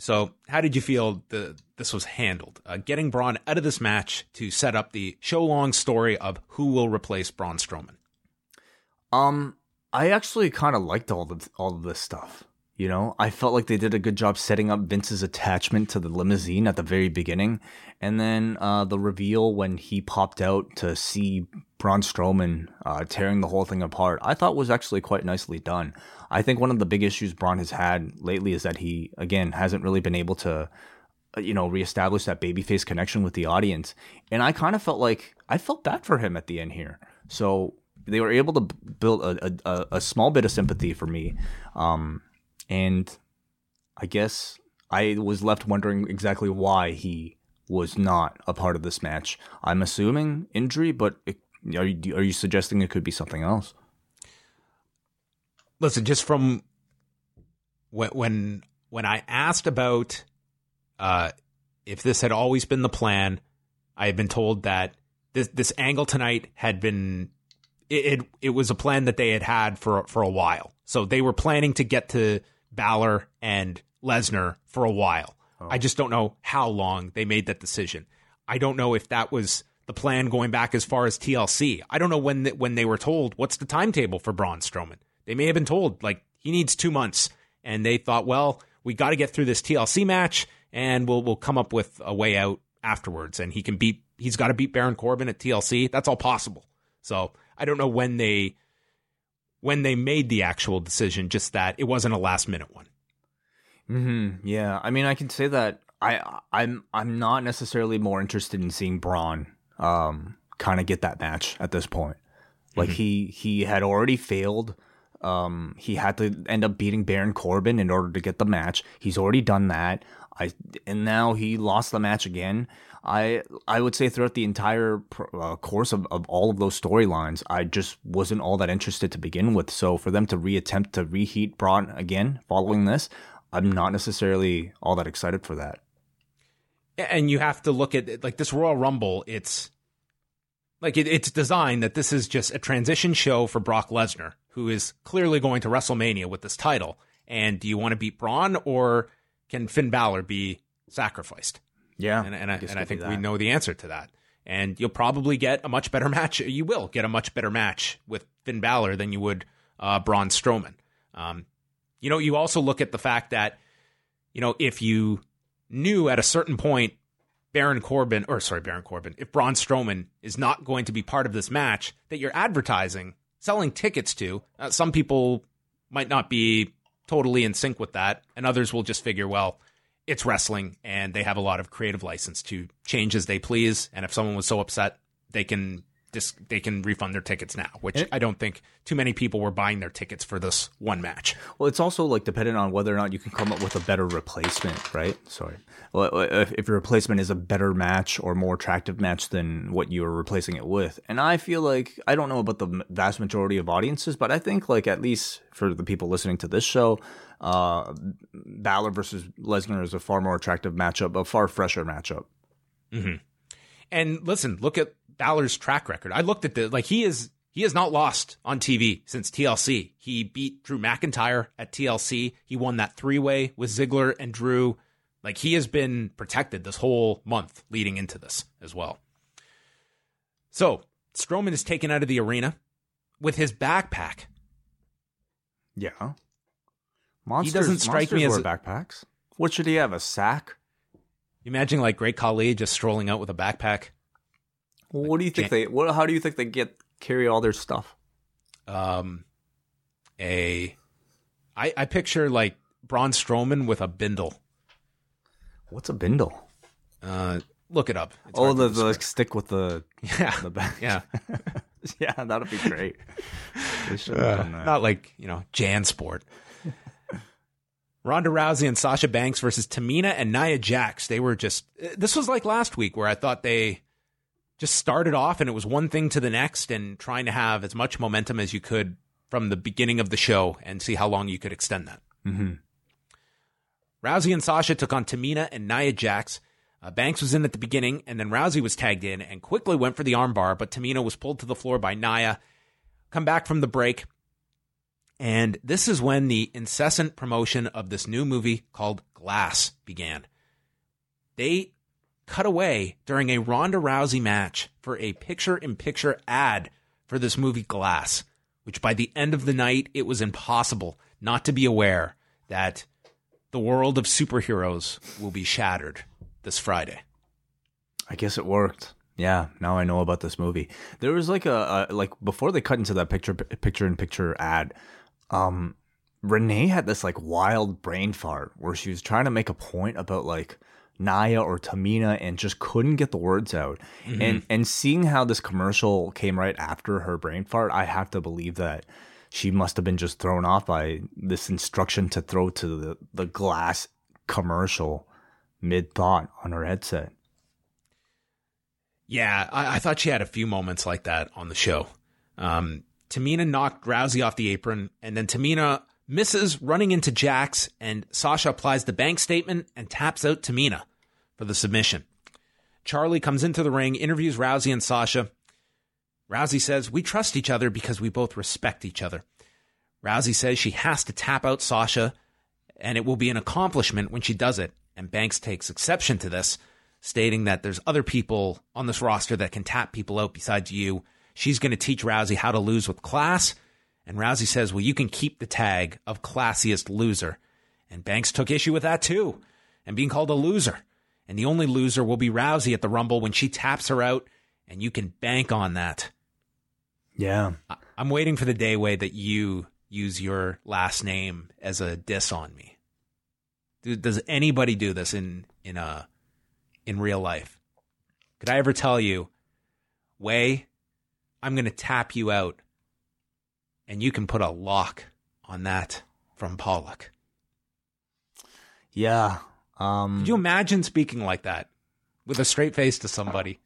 Speaker 4: So, how did you feel the this was handled? Uh, getting Braun out of this match to set up the show long story of who will replace Braun Strowman.
Speaker 1: Um, I actually kind of liked all of all of this stuff. You know, I felt like they did a good job setting up Vince's attachment to the limousine at the very beginning, and then uh, the reveal when he popped out to see Braun Strowman uh, tearing the whole thing apart. I thought was actually quite nicely done. I think one of the big issues Braun has had lately is that he again hasn't really been able to uh, you know reestablish that babyface connection with the audience and i kind of felt like i felt bad for him at the end here so they were able to build a, a, a small bit of sympathy for me um, and i guess i was left wondering exactly why he was not a part of this match i'm assuming injury but it, are you, are you suggesting it could be something else
Speaker 4: listen, just from when when when I asked about uh, if this had always been the plan, I had been told that this this angle tonight had been it, it, it was a plan that they had had for for a while. So they were planning to get to Balor and Lesnar for a while. Oh. I just don't know how long they made that decision. I don't know if that was the plan going back as far as TLC. I don't know when the, when they were told what's the timetable for Braun Strowman. They may have been told like he needs two months, and they thought, well, we got to get through this TLC match, and we'll we'll come up with a way out afterwards. And he can beat. He's got to beat Baron Corbin at TLC. That's all possible. So I don't know when they when they made the actual decision. Just that it wasn't a last minute one.
Speaker 1: Hmm. Yeah. I mean, I can say that I I'm I'm not necessarily more interested in seeing Braun um kind of get that match at this point. Like mm-hmm. he he had already failed um, he had to end up beating Baron Corbin in order to get the match. He's already done that. I and now he lost the match again. I I would say throughout the entire uh, course of, of all of those storylines, I just wasn't all that interested to begin with. So for them to reattempt to reheat Braun again following this, I'm not necessarily all that excited for that.
Speaker 4: And you have to look at like this Royal Rumble. It's like it, it's designed that this is just a transition show for Brock Lesnar, who is clearly going to WrestleMania with this title. And do you want to beat Braun or can Finn Balor be sacrificed?
Speaker 1: Yeah.
Speaker 4: And, and I, and I think we know the answer to that. And you'll probably get a much better match. You will get a much better match with Finn Balor than you would uh, Braun Strowman. Um, you know, you also look at the fact that, you know, if you knew at a certain point Baron Corbin, or sorry, Baron Corbin, if Braun Strowman is not going to be part of this match that you're advertising, selling tickets to, uh, some people might not be totally in sync with that, and others will just figure, well, it's wrestling and they have a lot of creative license to change as they please. And if someone was so upset, they can dis- they can refund their tickets now, which I don't think too many people were buying their tickets for this one match.
Speaker 1: Well, it's also like dependent on whether or not you can come up with a better replacement, right? Sorry. Well, if, if your replacement is a better match or more attractive match than what you are replacing it with. And I feel like, I don't know about the vast majority of audiences, but I think like at least for the people listening to this show, uh, Balor versus Lesnar is a far more attractive matchup, a far fresher matchup.
Speaker 4: Mm-hmm. And listen, look at Balor's track record. I looked at the like he is he has not lost on TV since TLC. He beat Drew McIntyre at TLC. He won that three way with Ziggler and Drew. Like he has been protected this whole month leading into this as well. So Strowman is taken out of the arena with his backpack.
Speaker 1: Yeah. Monsters, he doesn't strike me as a, backpacks. What should he have? A sack?
Speaker 4: Imagine like Great Khali just strolling out with a backpack.
Speaker 1: Well, what do you think they? What? How do you think they get carry all their stuff?
Speaker 4: Um, a, I I picture like Braun Strowman with a bindle.
Speaker 1: What's a bindle?
Speaker 4: Uh, look it up.
Speaker 1: It's oh, the, the stick with the
Speaker 4: yeah
Speaker 1: the back.
Speaker 4: Yeah,
Speaker 1: yeah, that'd be great.
Speaker 4: Uh, not like you know JanSport. Ronda Rousey and Sasha Banks versus Tamina and Nia Jax. They were just. This was like last week where I thought they just started off and it was one thing to the next and trying to have as much momentum as you could from the beginning of the show and see how long you could extend that.
Speaker 1: Mm-hmm.
Speaker 4: Rousey and Sasha took on Tamina and Nia Jax. Uh, Banks was in at the beginning, and then Rousey was tagged in and quickly went for the armbar, but Tamina was pulled to the floor by Nia. Come back from the break, And this is when the incessant promotion of this new movie called Glass began. They cut away during a Ronda Rousey match for a picture in picture ad for this movie Glass, which by the end of the night, it was impossible not to be aware that the world of superheroes will be shattered this Friday.
Speaker 1: I guess it worked. Yeah, now I know about this movie. There was like a, a like before they cut into that picture picture in picture ad. Um, Renee had this like wild brain fart where she was trying to make a point about like Nia or Tamina and just couldn't get the words out. Mm-hmm. And and seeing how this commercial came right after her brain fart, I have to believe that she must have been just thrown off by this instruction to throw to the, the glass commercial mid thought on her headset.
Speaker 4: Yeah, I, I, thought she had a few moments like that on the show. Um, Tamina knocked Rousey off the apron, and then Tamina misses running into Jax, and Sasha applies the bank statement and taps out Tamina for the submission. Charly comes into the ring, interviews Rousey and Sasha. Rousey says, We trust each other because we both respect each other. Rousey says she has to tap out Sasha, and it will be an accomplishment when she does it. And Banks takes exception to this, stating that there's other people on this roster that can tap people out besides you. She's going to teach Rousey how to lose with class. And Rousey says, Well, you can keep the tag of classiest loser. And Banks took issue with that too, and being called a loser. And the only loser will be Rousey at the Rumble when she taps her out, and you can bank on that.
Speaker 1: Yeah.
Speaker 4: I'm waiting for the day, way that you use your last name as a diss on me. Does anybody do this in in a uh, in real life? Could I ever tell you, Wai, I'm going to tap you out, and you can put a lock on that from Pollock.
Speaker 1: Yeah. Um,
Speaker 4: Could you imagine speaking like that with a straight face to somebody?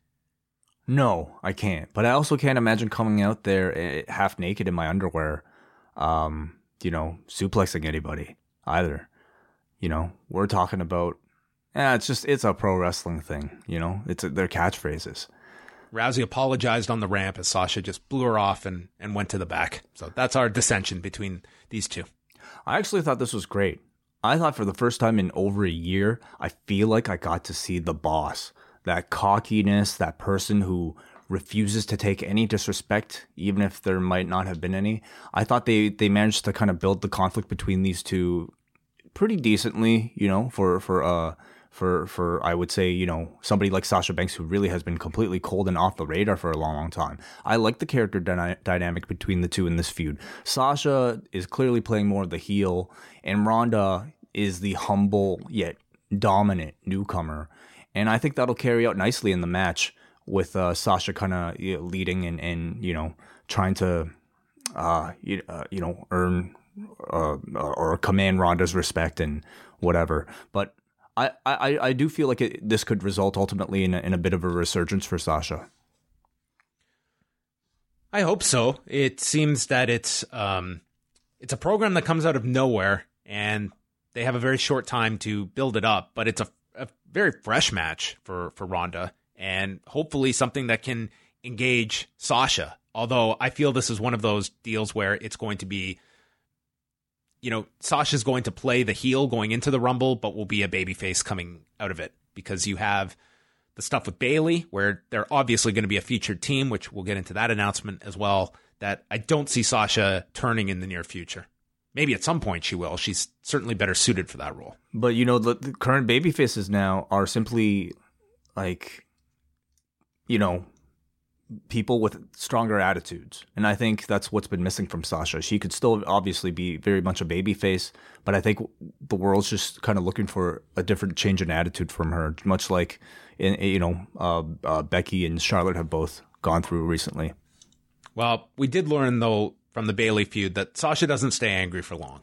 Speaker 1: No, I can't. But I also can't imagine coming out there eh, half naked in my underwear, um, you know, suplexing anybody either. You know, we're talking about, yeah, it's just, it's a pro wrestling thing, you know, it's a, their catchphrases.
Speaker 4: Rousey apologized on the ramp as Sasha just blew her off and, and went to the back. So that's our dissension between these two.
Speaker 1: I actually thought this was great. I thought for the first time in over a year, I feel like I got to see the boss that cockiness, that person who refuses to take any disrespect, even if there might not have been any. I thought they they managed to kind of build the conflict between these two pretty decently, you know, for for uh for for I would say you know somebody like Sasha Banks who really has been completely cold and off the radar for a long long time. I like the character dyna- dynamic between the two in this feud. Sasha is clearly playing more of the heel, and Ronda is the humble yet dominant newcomer and I think that'll carry out nicely in the match with uh, Sasha kind of you know, leading and, and you know trying to uh, you, uh, you know earn uh, or command Ronda's respect and whatever. But I, I, I do feel like it, this could result ultimately in a, in a bit of a resurgence for Sasha.
Speaker 4: I hope so. It seems that it's um, it's a program that comes out of nowhere, and they have a very short time to build it up. But it's a a very fresh match for for Ronda, and hopefully something that can engage Sasha. Although I feel this is one of those deals where it's going to be, you know, Sasha's going to play the heel going into the Rumble, but will be a babyface coming out of it because you have the stuff with Bayley, where they're obviously going to be a featured team, which we'll get into that announcement as well. That I don't see Sasha turning in the near future. Maybe at some point she will. She's certainly better suited for that role.
Speaker 1: But you know, the, the current baby faces now are simply like, you know, people with stronger attitudes. And I think that's what's been missing from Sasha. She could still obviously be very much a baby face, but I think the world's just kind of looking for a different change in attitude from her, much like, in, you know, uh, uh, Becky and Charlotte have both gone through recently.
Speaker 4: Well, we did learn, though, from the Bayley feud that Sasha doesn't stay angry for long.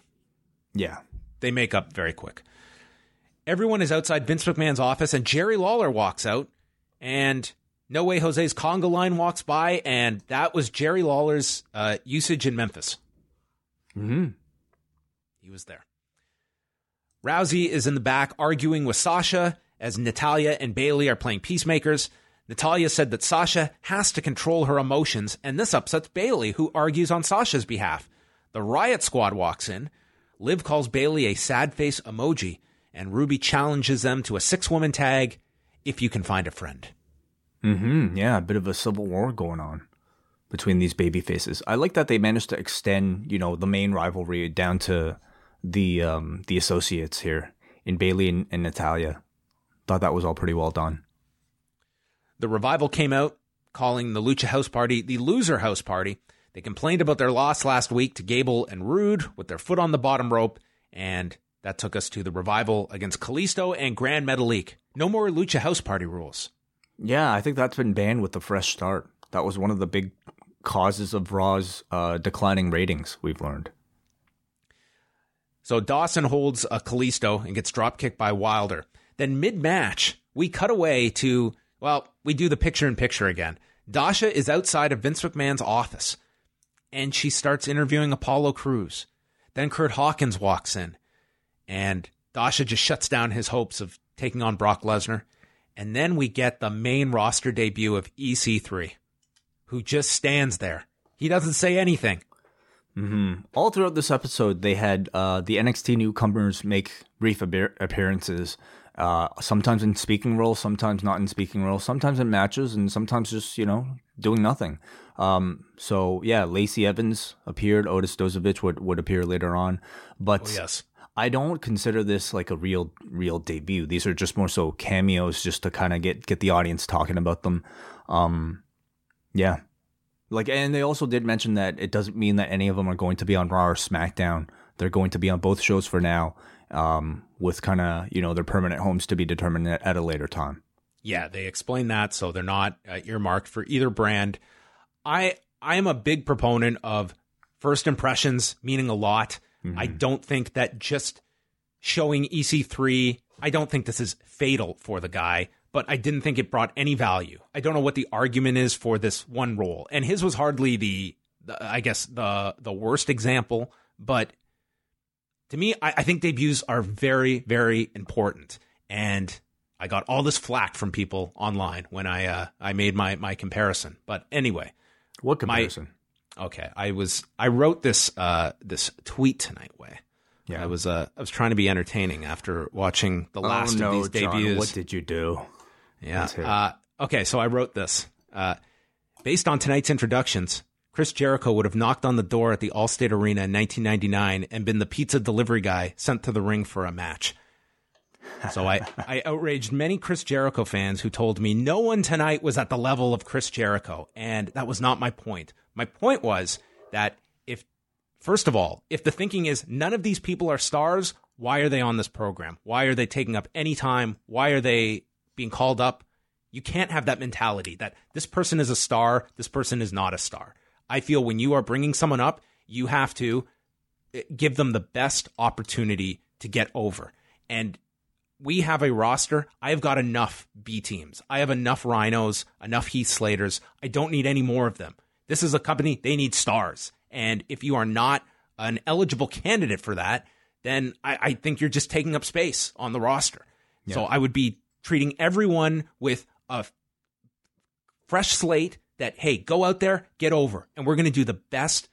Speaker 1: Yeah.
Speaker 4: They make up very quick. Everyone is outside Vince McMahon's office, and Jerry Lawler walks out, and No Way Jose's conga line walks by, and that was Jerry Lawler's uh, usage in Memphis.
Speaker 1: hmm
Speaker 4: He was there. Rousey is in the back arguing with Sasha as Natalya and Bayley are playing peacemakers. Natalya said that Sasha has to control her emotions, and this upsets Bayley, who argues on Sasha's behalf. The Riot Squad walks in. Liv calls Bayley a sad face emoji, and Ruby challenges them to a six woman tag if you can find a friend.
Speaker 1: Mm-hmm. Yeah, a bit of a civil war going on between these baby faces. I like that they managed to extend, you know, the main rivalry down to the um the associates here in Bayley and, and Natalya. Thought that was all pretty well done.
Speaker 4: The revival came out calling the Lucha House Party the loser house party. They complained about their loss last week to Gable and Roode with their foot on the bottom rope, and that took us to the revival against Kalisto and Gran Metalik. No more Lucha House Party rules.
Speaker 1: Yeah, I think that's been banned with the fresh start. That was one of the big causes of Raw's uh, declining ratings, we've learned.
Speaker 4: So Dawson holds a Kalisto and gets drop kicked by Wilder. Then mid match, we cut away to, well, we do the picture in picture again. Dasha is outside of Vince McMahon's office and she starts interviewing Apollo Crews. Then Kurt Hawkins walks in and Dasha just shuts down his hopes of taking on Brock Lesnar. And then we get the main roster debut of EC3, who just stands there. He doesn't say anything.
Speaker 1: Mm-hmm. All throughout this episode, they had uh, the NXT newcomers make brief appearances, uh, sometimes in speaking roles, sometimes not in speaking roles, sometimes in matches, and sometimes just, you know, doing nothing. Um, so, yeah, Lacey Evans appeared, Otis Dozovic would, would appear later on. But
Speaker 4: oh, yes.
Speaker 1: I don't consider this like a real real debut. These are just more so cameos just to kind of get get the audience talking about them. Um yeah. Like and they also did mention that it doesn't mean that any of them are going to be on Raw or SmackDown. They're going to be on both shows for now. Um with kind of, you know, their permanent homes to be determined at, at a later time.
Speaker 4: Yeah, they explain that so they're not uh, earmarked for either brand. I I am a big proponent of first impressions meaning a lot. Mm-hmm. I don't think that just showing EC3, I don't think this is fatal for the guy, but I didn't think it brought any value. I don't know what the argument is for this one role. And his was hardly the, the I guess the the worst example, but to me, I, I think debuts are very, very important. And I got all this flack from people online when I uh, I made my my comparison. But anyway,
Speaker 1: what comparison?
Speaker 4: Okay, I was I wrote this uh this tweet tonight. Wai, yeah, I was uh I was trying to be entertaining after watching the last
Speaker 1: oh, no,
Speaker 4: of these debuts.
Speaker 1: John, what did you do?
Speaker 4: Yeah. Uh, okay, so I wrote this. Uh, based on tonight's introductions, Chris Jericho would have knocked on the door at the Allstate Arena in 1999 and been the pizza delivery guy sent to the ring for a match. So I, I outraged many Chris Jericho fans who told me no one tonight was at the level of Chris Jericho. And that was not my point. My point was that if, first of all, if the thinking is none of these people are stars, why are they on this program? Why are they taking up any time? Why are they being called up? You can't have that mentality that this person is a star, this person is not a star. I feel when you are bringing someone up, you have to eh, give them the best opportunity to get over. And we have a roster. I've got enough B teams. I have enough Rhynos, enough Heath Slaters. I don't need any more of them. This is a company, they need stars. And if you are not an eligible candidate for that, then I, I think you're just taking up space on the roster. Yeah. So I would be treating everyone with a fresh slate that, hey, go out there, get over. And we're going to do the best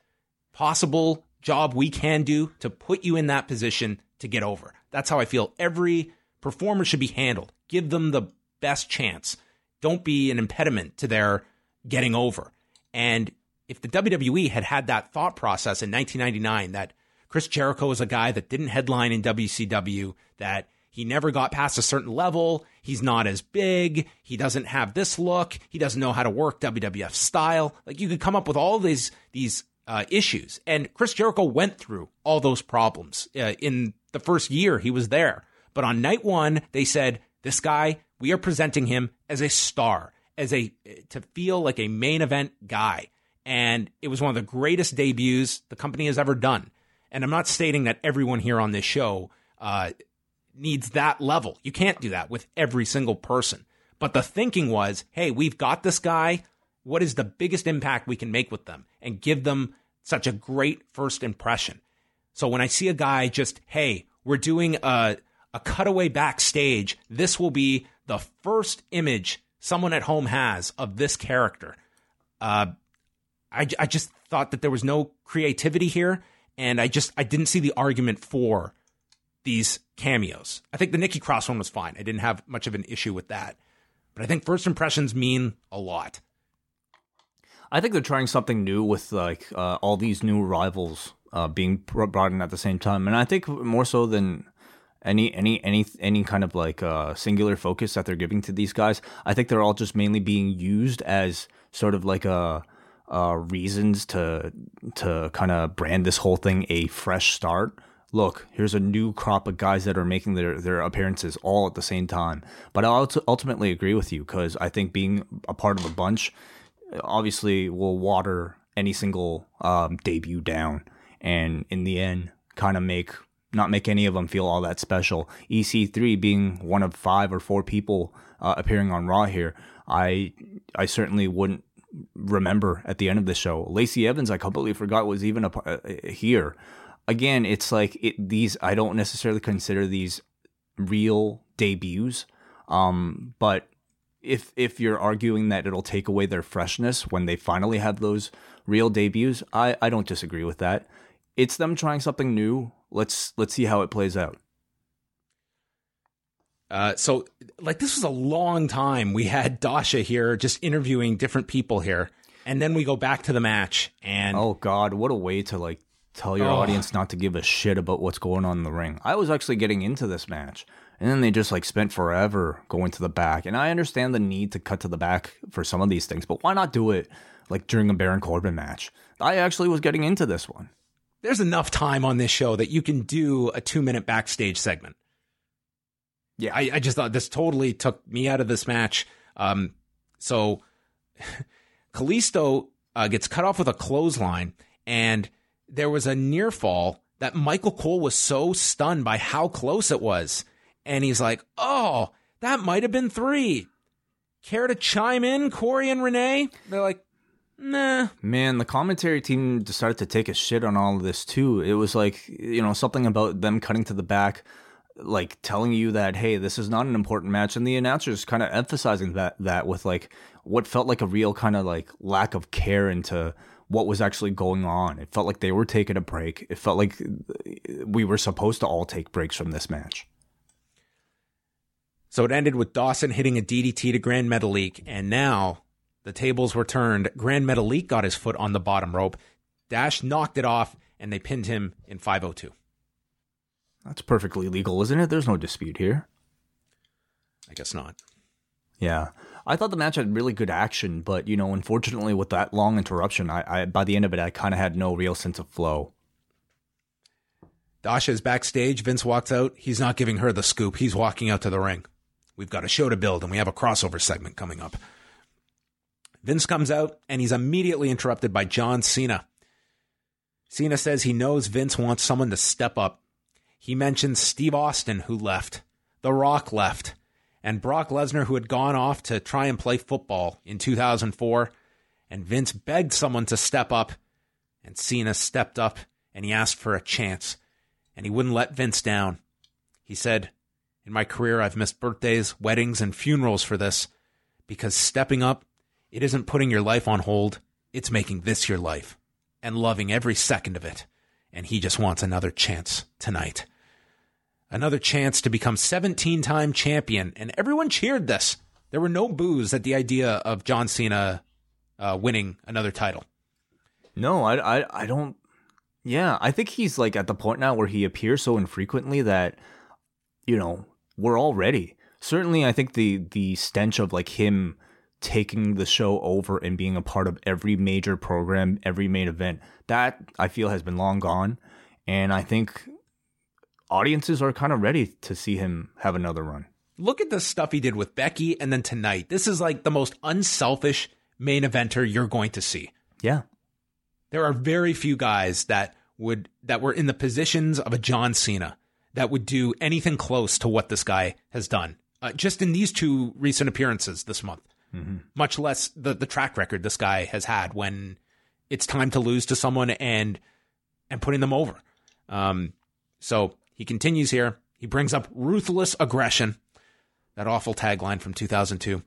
Speaker 4: possible job we can do to put you in that position to get over. That's how I feel every Performers should be handled. Give them the best chance. Don't be an impediment to their getting over. And if the WWE had had that thought process in 1999 that Chris Jericho was a guy that didn't headline in WCW, that he never got past a certain level, he's not as big, he doesn't have this look, he doesn't know how to work WWF style. Like you could come up with all these these uh, issues, and Chris Jericho went through all those problems uh, in the first year he was there. But on night one, they said, this guy, we are presenting him as a star, as a, to feel like a main event guy. And it was one of the greatest debuts the company has ever done. And I'm not stating that everyone here on this show uh, needs that level. You can't do that with every single person. But the thinking was, hey, we've got this guy. What is the biggest impact we can make with them and give them such a great first impression? So when I see a guy just, hey, we're doing a, a cutaway backstage, this will be the first image someone at home has of this character. Uh, I, I just thought that there was no creativity here. and I just I didn't see the argument for these cameos. I think the Nikki Cross one was fine. I didn't have much of an issue with that. But I think first impressions mean a lot.
Speaker 1: I think they're trying something new with like uh, all these new rivals uh, being brought in at the same time, and I think more so than any any any any kind of like uh, singular focus that they're giving to these guys. I think they're all just mainly being used as sort of like a uh, reasons to to kind of brand this whole thing a fresh start. Look, here's a new crop of guys that are making their, their appearances all at the same time. But I ultimately agree with you because I think being a part of a bunch obviously will water any single um, debut down, and in the end, kind of make not make any of them feel all that special. EC3 being one of five or four people uh, appearing on Raw here, I I certainly wouldn't remember at the end of the show. Lacey Evans, I completely forgot was even a, uh, here. Again, it's like it, these. I don't necessarily consider these real debuts, um, but if if you're arguing that it'll take away their freshness when they finally have those real debuts, I, I don't disagree with that. It's them trying something new. Let's let's see how it plays out.
Speaker 4: Uh, so like this was a long time. We had Dasha here just interviewing different people here, and then we go back to the match. And
Speaker 1: oh god, what a way to like tell your oh. audience not to give a shit about what's going on in the ring. I was actually getting into this match. And then they just like spent forever going to the back. And I understand the need to cut to the back for some of these things, but why not do it like during a Baron Corbin match? I actually was getting into this one.
Speaker 4: There's enough time on this show that you can do a two minute backstage segment. Yeah, I, I, just thought this totally took me out of this match. Um, so Kalisto uh, gets cut off with a clothesline, and there was a near fall that Michael Cole was so stunned by how close it was and he's like, oh, that might have been three. Care to chime in, Corey and Renee? They're like, nah.
Speaker 1: Man, the commentary team decided to take a shit on all of this too. It was like, you know, something about them cutting to the back, like telling you that, hey, this is not an important match. And the announcers kind of emphasizing that, that with like what felt like a real kind of like lack of care into what was actually going on. It felt like they were taking a break. It felt like we were supposed to all take breaks from this match.
Speaker 4: So it ended with Dawson hitting a DDT to Gran Metalik, and now the tables were turned. Gran Metalik got his foot on the bottom rope. Dash knocked it off, and they pinned him in 502.
Speaker 1: That's perfectly legal, isn't it? There's no dispute here.
Speaker 4: I guess not.
Speaker 1: Yeah. I thought the match had really good action, but you know, unfortunately with that long interruption, I, I by the end of it I kind of had no real sense of flow.
Speaker 4: Dasha is backstage. Vince walks out. He's not giving her the scoop. He's walking out to the ring. We've got a show to build and we have a crossover segment coming up. Vince comes out and he's immediately interrupted by John Cena. Cena says he knows Vince wants someone to step up. He mentions Steve Austin, who left, The Rock left, and Brock Lesnar, who had gone off to try and play football in 2004. And Vince begged someone to step up, and Cena stepped up and he asked for a chance, and he wouldn't let Vince down. He said, in my career, I've missed birthdays, weddings, and funerals for this because stepping up, it isn't putting your life on hold, it's making this your life and loving every second of it. And he just wants another chance tonight. Another chance to become 17 time champion. And everyone cheered this. There were no boos at the idea of John Cena uh, winning another title.
Speaker 1: No, I, I, I don't. Yeah, I think he's like at the point now where he appears so infrequently that, you know, we're all ready. Certainly, I think the the stench of like him taking the show over and being a part of every major program, every main event, that I feel has been long gone. And I think audiences are kind of ready to see him have another run.
Speaker 4: Look at the stuff he did with Becky and then tonight. This is like the most unselfish main eventer you're going to see.
Speaker 1: Yeah.
Speaker 4: There are very few guys that would that were in the positions of a John Cena that would do anything close to what this guy has done uh, just in these two recent appearances this month. Mm-hmm. Much less the the track record this guy has had when it's time to lose to someone and and putting them over. Um, so he continues here. He brings up ruthless aggression, that awful tagline from 2002.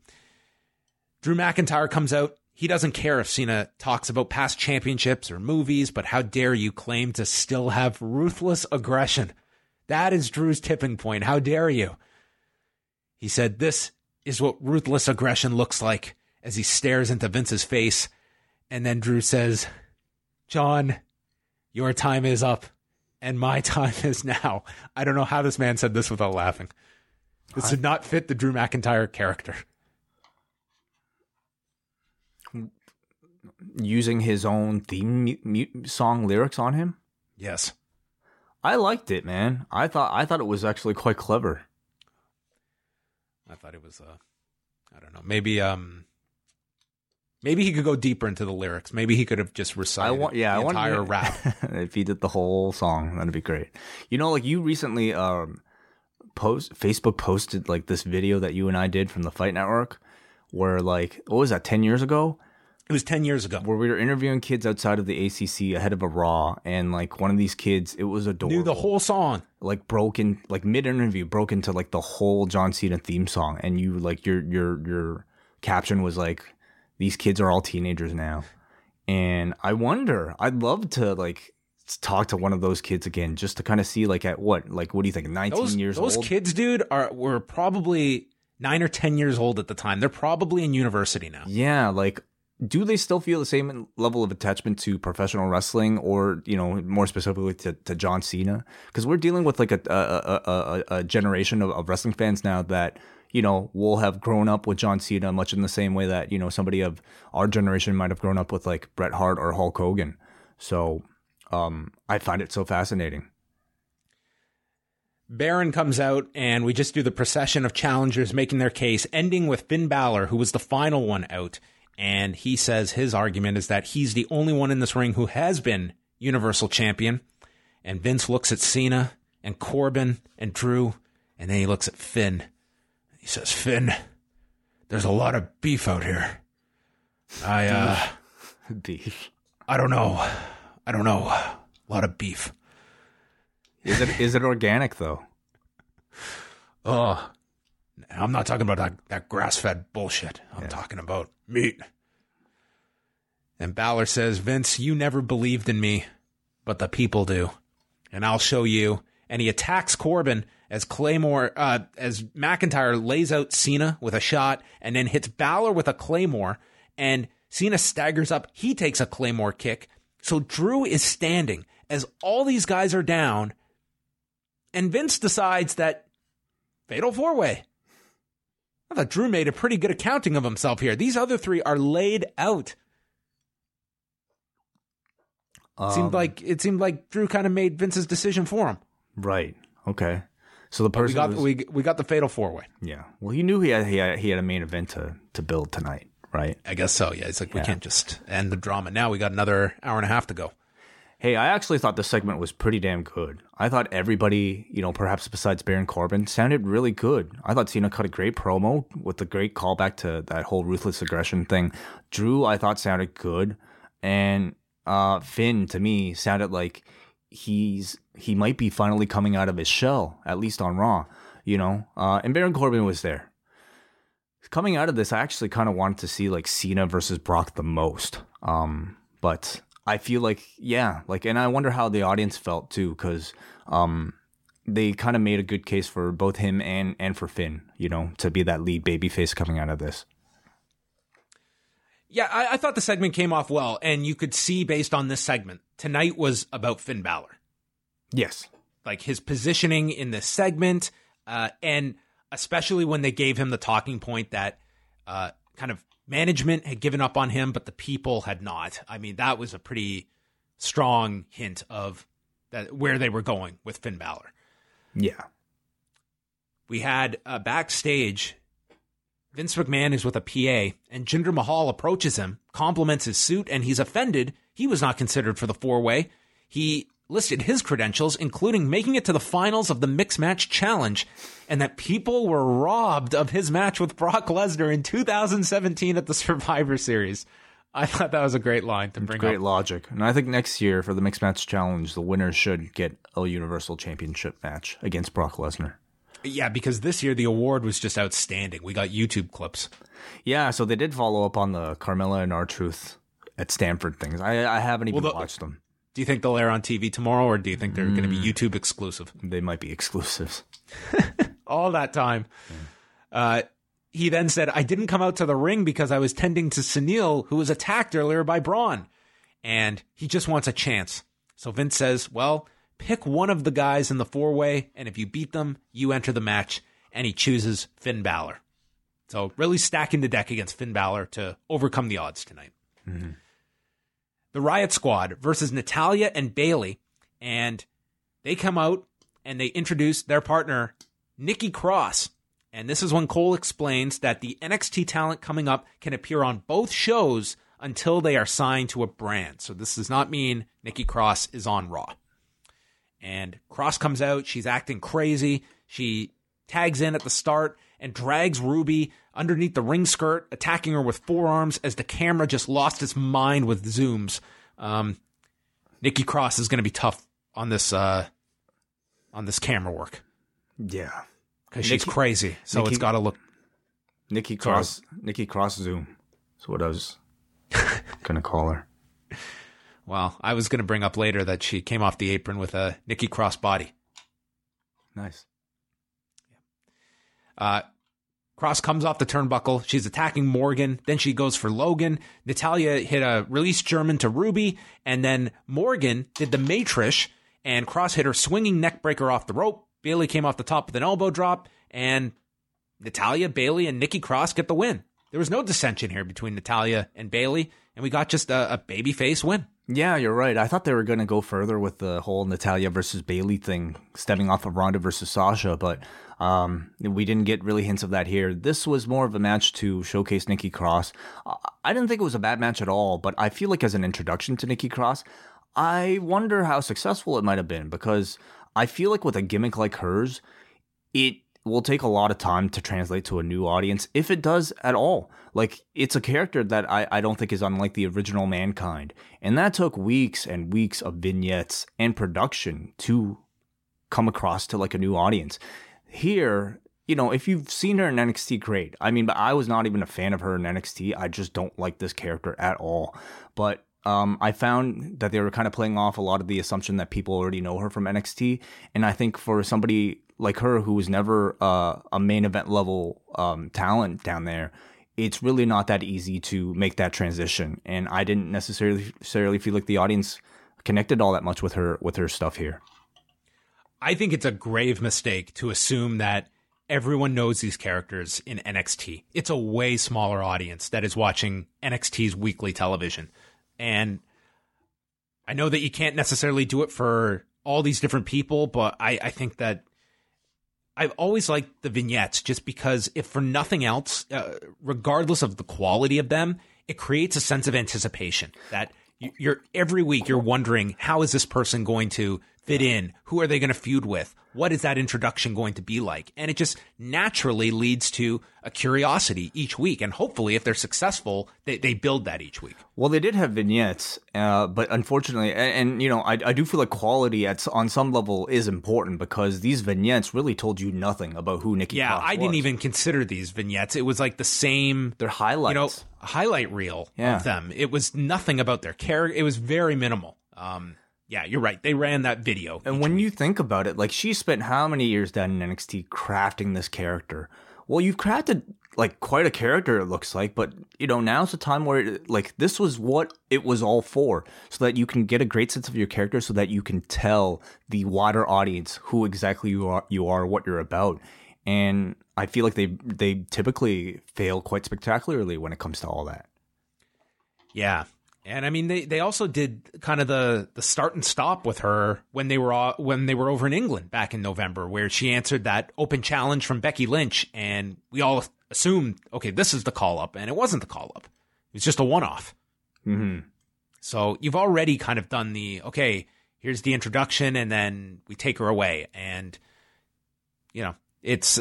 Speaker 4: Drew McIntyre comes out. he doesn't care if Cena talks about past championships or movies, but how dare you claim to still have ruthless aggression? That is Drew's tipping point. How dare you? He said, This is what ruthless aggression looks like as he stares into Vince's face. And then Drew says, John, your time is up and my time is now. I don't know how this man said this without laughing. This did not fit the Drew McIntyre character.
Speaker 1: Using his own theme mu- mu- song lyrics on him.
Speaker 4: Yes.
Speaker 1: I liked it, man. I thought I thought it was actually quite clever.
Speaker 4: I thought it was uh I don't know. Maybe um maybe he could go deeper into the lyrics. Maybe he could have just
Speaker 1: I
Speaker 4: recited
Speaker 1: want, yeah,
Speaker 4: the
Speaker 1: I
Speaker 4: entire rap.
Speaker 1: if he did the whole song, that'd be great. You know, like you recently um post Facebook posted like this video that you and I did from the Fight Network, where like what was that ten years ago?
Speaker 4: It was 10 years ago.
Speaker 1: Where we were interviewing kids outside of the ACC ahead of a Raw, and like one of these kids, it was adorable.
Speaker 4: Knew the whole song.
Speaker 1: like broken like mid interview broke into like the whole John Cena theme song and you like your your your caption was like these kids are all teenagers now and I wonder I'd love to like talk to one of those kids again just to kind of see like at what like what do you think 19
Speaker 4: Those
Speaker 1: years
Speaker 4: those
Speaker 1: old Those
Speaker 4: kids, dude, are were probably 9 or 10 years old at the time. They're probably in university now.
Speaker 1: yeah like do they still feel the same level of attachment to professional wrestling or you know more specifically to, to john cena because we're dealing with like a, a, a, a, generation of, of wrestling fans now that you know will have grown up with john cena much in the same way that you know somebody of our generation might have grown up with like bret hart or hulk hogan so um i find it so fascinating
Speaker 4: Baron comes out and we just do the procession of challengers making their case, ending with Finn Balor, who was the final one out. And he says his argument is that he's the only one in this ring who has been Universal Champion. And Vince looks at Cena and Corbin and Drew, and then he looks at Finn. He says, Finn, there's a lot of beef out here. I, uh,
Speaker 1: beef
Speaker 4: I don't know. I don't know. A lot of beef.
Speaker 1: is it is it organic though
Speaker 4: Oh, I'm not talking about that, that grass fed bullshit. I'm talking about meat. And Balor says, Vince, you never believed in me, but the people do. And I'll show you. And he attacks Corbin as Claymore, uh, as McIntyre lays out Cena with a shot and then hits Balor with a Claymore. And Cena staggers up. He takes a Claymore kick. So Drew is standing as all these guys are down. And Vince decides that Fatal four way. I thought Drew made a pretty good accounting of himself here. These other three are laid out. It seemed
Speaker 1: Um,
Speaker 4: like it seemed like Drew kind of made Vince's decision for him.
Speaker 1: right okay so the
Speaker 4: We
Speaker 1: person
Speaker 4: got
Speaker 1: was-
Speaker 4: we we got the fatal four way.
Speaker 1: Yeah. Well, he knew he had he had, he had a main event to to build tonight, right?
Speaker 4: I guess so. Yeah, it's like we can't just end the drama now. We got another hour and a half to go.
Speaker 1: Hey, I actually thought this segment was pretty damn good. I thought everybody, you know, perhaps besides Baron Corbin, sounded really good. I thought Cena cut a great promo with the great callback to that whole ruthless aggression thing. Drew, I thought sounded good, and uh, Finn to me sounded like he's he might be finally coming out of his shell, at least on Raw. You know, uh, and Baron Corbin was there. Coming out of this, I actually kind of wanted to see like Cena versus Brock the most. Um, but I feel like yeah, like, and I wonder how the audience felt too, because um, they kind of made a good case for both him and and for Finn, you know, to be that lead babyface coming out of this.
Speaker 4: Yeah, I, I thought the segment came off well, and you could see based on this segment, tonight was about Finn Balor.
Speaker 1: Yes.
Speaker 4: like his positioning in this segment, uh, and especially when they gave him the talking point that uh, kind of management had given up on him, but the people had not. I mean, that was a pretty strong hint of that where they were going with Finn Balor.
Speaker 1: Yeah.
Speaker 4: We had uh, backstage. Vince McMahon is with a PA, and Jinder Mahal approaches him, compliments his suit, and he's offended. He was not considered for the four way. He listed his credentials, including making it to the finals of the Mixed Match Challenge, and that people were robbed of his match with Brock Lesnar in 2017 at the Survivor Series. I thought that was a great line to bring
Speaker 1: Great
Speaker 4: up.
Speaker 1: logic. And I think next year for the Mixed Match Challenge, the winner should get a Universal Championship match against Brock Lesnar.
Speaker 4: Yeah, because this year the award was just outstanding. We got YouTube clips.
Speaker 1: Yeah, so they did follow up on the Carmella and R-Truth at Stanford things. I, I haven't even
Speaker 4: Well, the-
Speaker 1: watched them.
Speaker 4: Do you think they'll air on TV tomorrow, or do you think they're going to be YouTube exclusive?
Speaker 1: They might be exclusives.
Speaker 4: All that time. Uh, he then said, I didn't come out to the ring because I was tending to Sunil, who was attacked earlier by Braun. And he just wants a chance. So Vince says, Well, pick one of the guys in the four way, and if you beat them, you enter the match. And he chooses Finn Balor. So really stacking the deck against Finn Balor to overcome the odds tonight. The Riott Squad versus Natalya and Bayley. And they come out and they introduce their partner, Nikki Cross. And this is when Cole explains that the NXT talent coming up can appear on both shows until they are signed to a brand. So this does not mean Nikki Cross is on Raw. And Cross comes out, she's acting crazy. She tags in at the start and drags Ruby underneath the ring skirt, attacking her with forearms as the camera just lost its mind with zooms. Um, Nikki Cross is going to be tough on this uh, on this camera work
Speaker 1: Yeah.
Speaker 4: because she's crazy. So
Speaker 1: Nikki-
Speaker 4: it's got to look.
Speaker 1: Nikki Cross Nikki Cross Zoom. That's what I was gonna call her.
Speaker 4: Well, I was going to bring up later that she came off the apron with a Nikki Cross body.
Speaker 1: Nice.
Speaker 4: Uh, Cross comes off the turnbuckle. She's attacking Morgan. Then she goes for Logan. Natalya hit a release German to Ruby. And then Morgan did the matrish. And Cross hit her swinging neck breaker off the rope. Bayley came off the top with an elbow drop. And Natalya, Bayley, and Nikki Cross get the win. There was no dissension here between Natalya and Bayley. And we got just a, a babyface win.
Speaker 1: Yeah, you're right. I thought they were gonna go further with the whole Natalya versus Bayley thing, stemming off of Ronda versus Sasha, but um, we didn't get really hints of that here. This was more of a match to showcase Nikki Cross. I didn't think it was a bad match at all, but I feel like as an introduction to Nikki Cross, I wonder how successful it might have been because I feel like with a gimmick like hers, it will take a lot of time to translate to a new audience, if it does at all. Like, it's a character that I, I don't think is unlike the original Mankind. And that took weeks and weeks of vignettes and production to come across to like a new audience. Here, you know, if you've seen her in NXT, great. I mean, but I was not even a fan of her in NXT. I just don't like this character at all. But um, I found that they were kind of playing off a lot of the assumption that people already know her from NXT. And I think for somebody like her who was never uh, a main event level um, talent down there, it's really not that easy to make that transition. And I didn't necessarily necessarily feel like the audience connected all that much with her with her stuff here.
Speaker 4: I think it's a grave mistake to assume that everyone knows these characters in NXT. It's a way smaller audience that is watching NXT's weekly television. And I know that you can't necessarily do it for all these different people, but I, I think that I've always liked the vignettes just because, if for nothing else, uh, regardless of the quality of them, it creates a sense of anticipation that you- you're every week you're wondering how is this person going to fit in? Who are they going to feud with? What is that introduction going to be like? And it just naturally leads to a curiosity each week. And hopefully, if they're successful, they, they build that each week.
Speaker 1: Well, they did have vignettes, uh, but unfortunately, and, and you know, I, I do feel like quality at on some level is important because these vignettes really told you nothing about who Nikki.
Speaker 4: Yeah, I didn't even consider these vignettes. It was like the same
Speaker 1: They're highlights.
Speaker 4: you know, highlight reel
Speaker 1: Yeah.
Speaker 4: of them. It was nothing about their character. It was very minimal. Um, yeah, you're right. They ran that video.
Speaker 1: And when
Speaker 4: week.
Speaker 1: you think about it, like she spent how many years down in NXT crafting this character? Well, you've crafted like quite a character, it looks like, but you know, now's the time where it, like this was what it was all for, so that you can get a great sense of your character, so that you can tell the wider audience who exactly you are, you are, what you're about. And I feel like they they typically fail quite spectacularly when it comes to all that.
Speaker 4: yeah, and I mean they they also did kind of the the start and stop with her when they were all, when they were over in England back in November, where she answered that open challenge from Becky Lynch, and we all assumed okay, this is the call up, and it wasn't the call up. It was just a one off.
Speaker 1: hmm
Speaker 4: So you've already kind of done the okay, here's the introduction, and then we take her away. And, you know, it's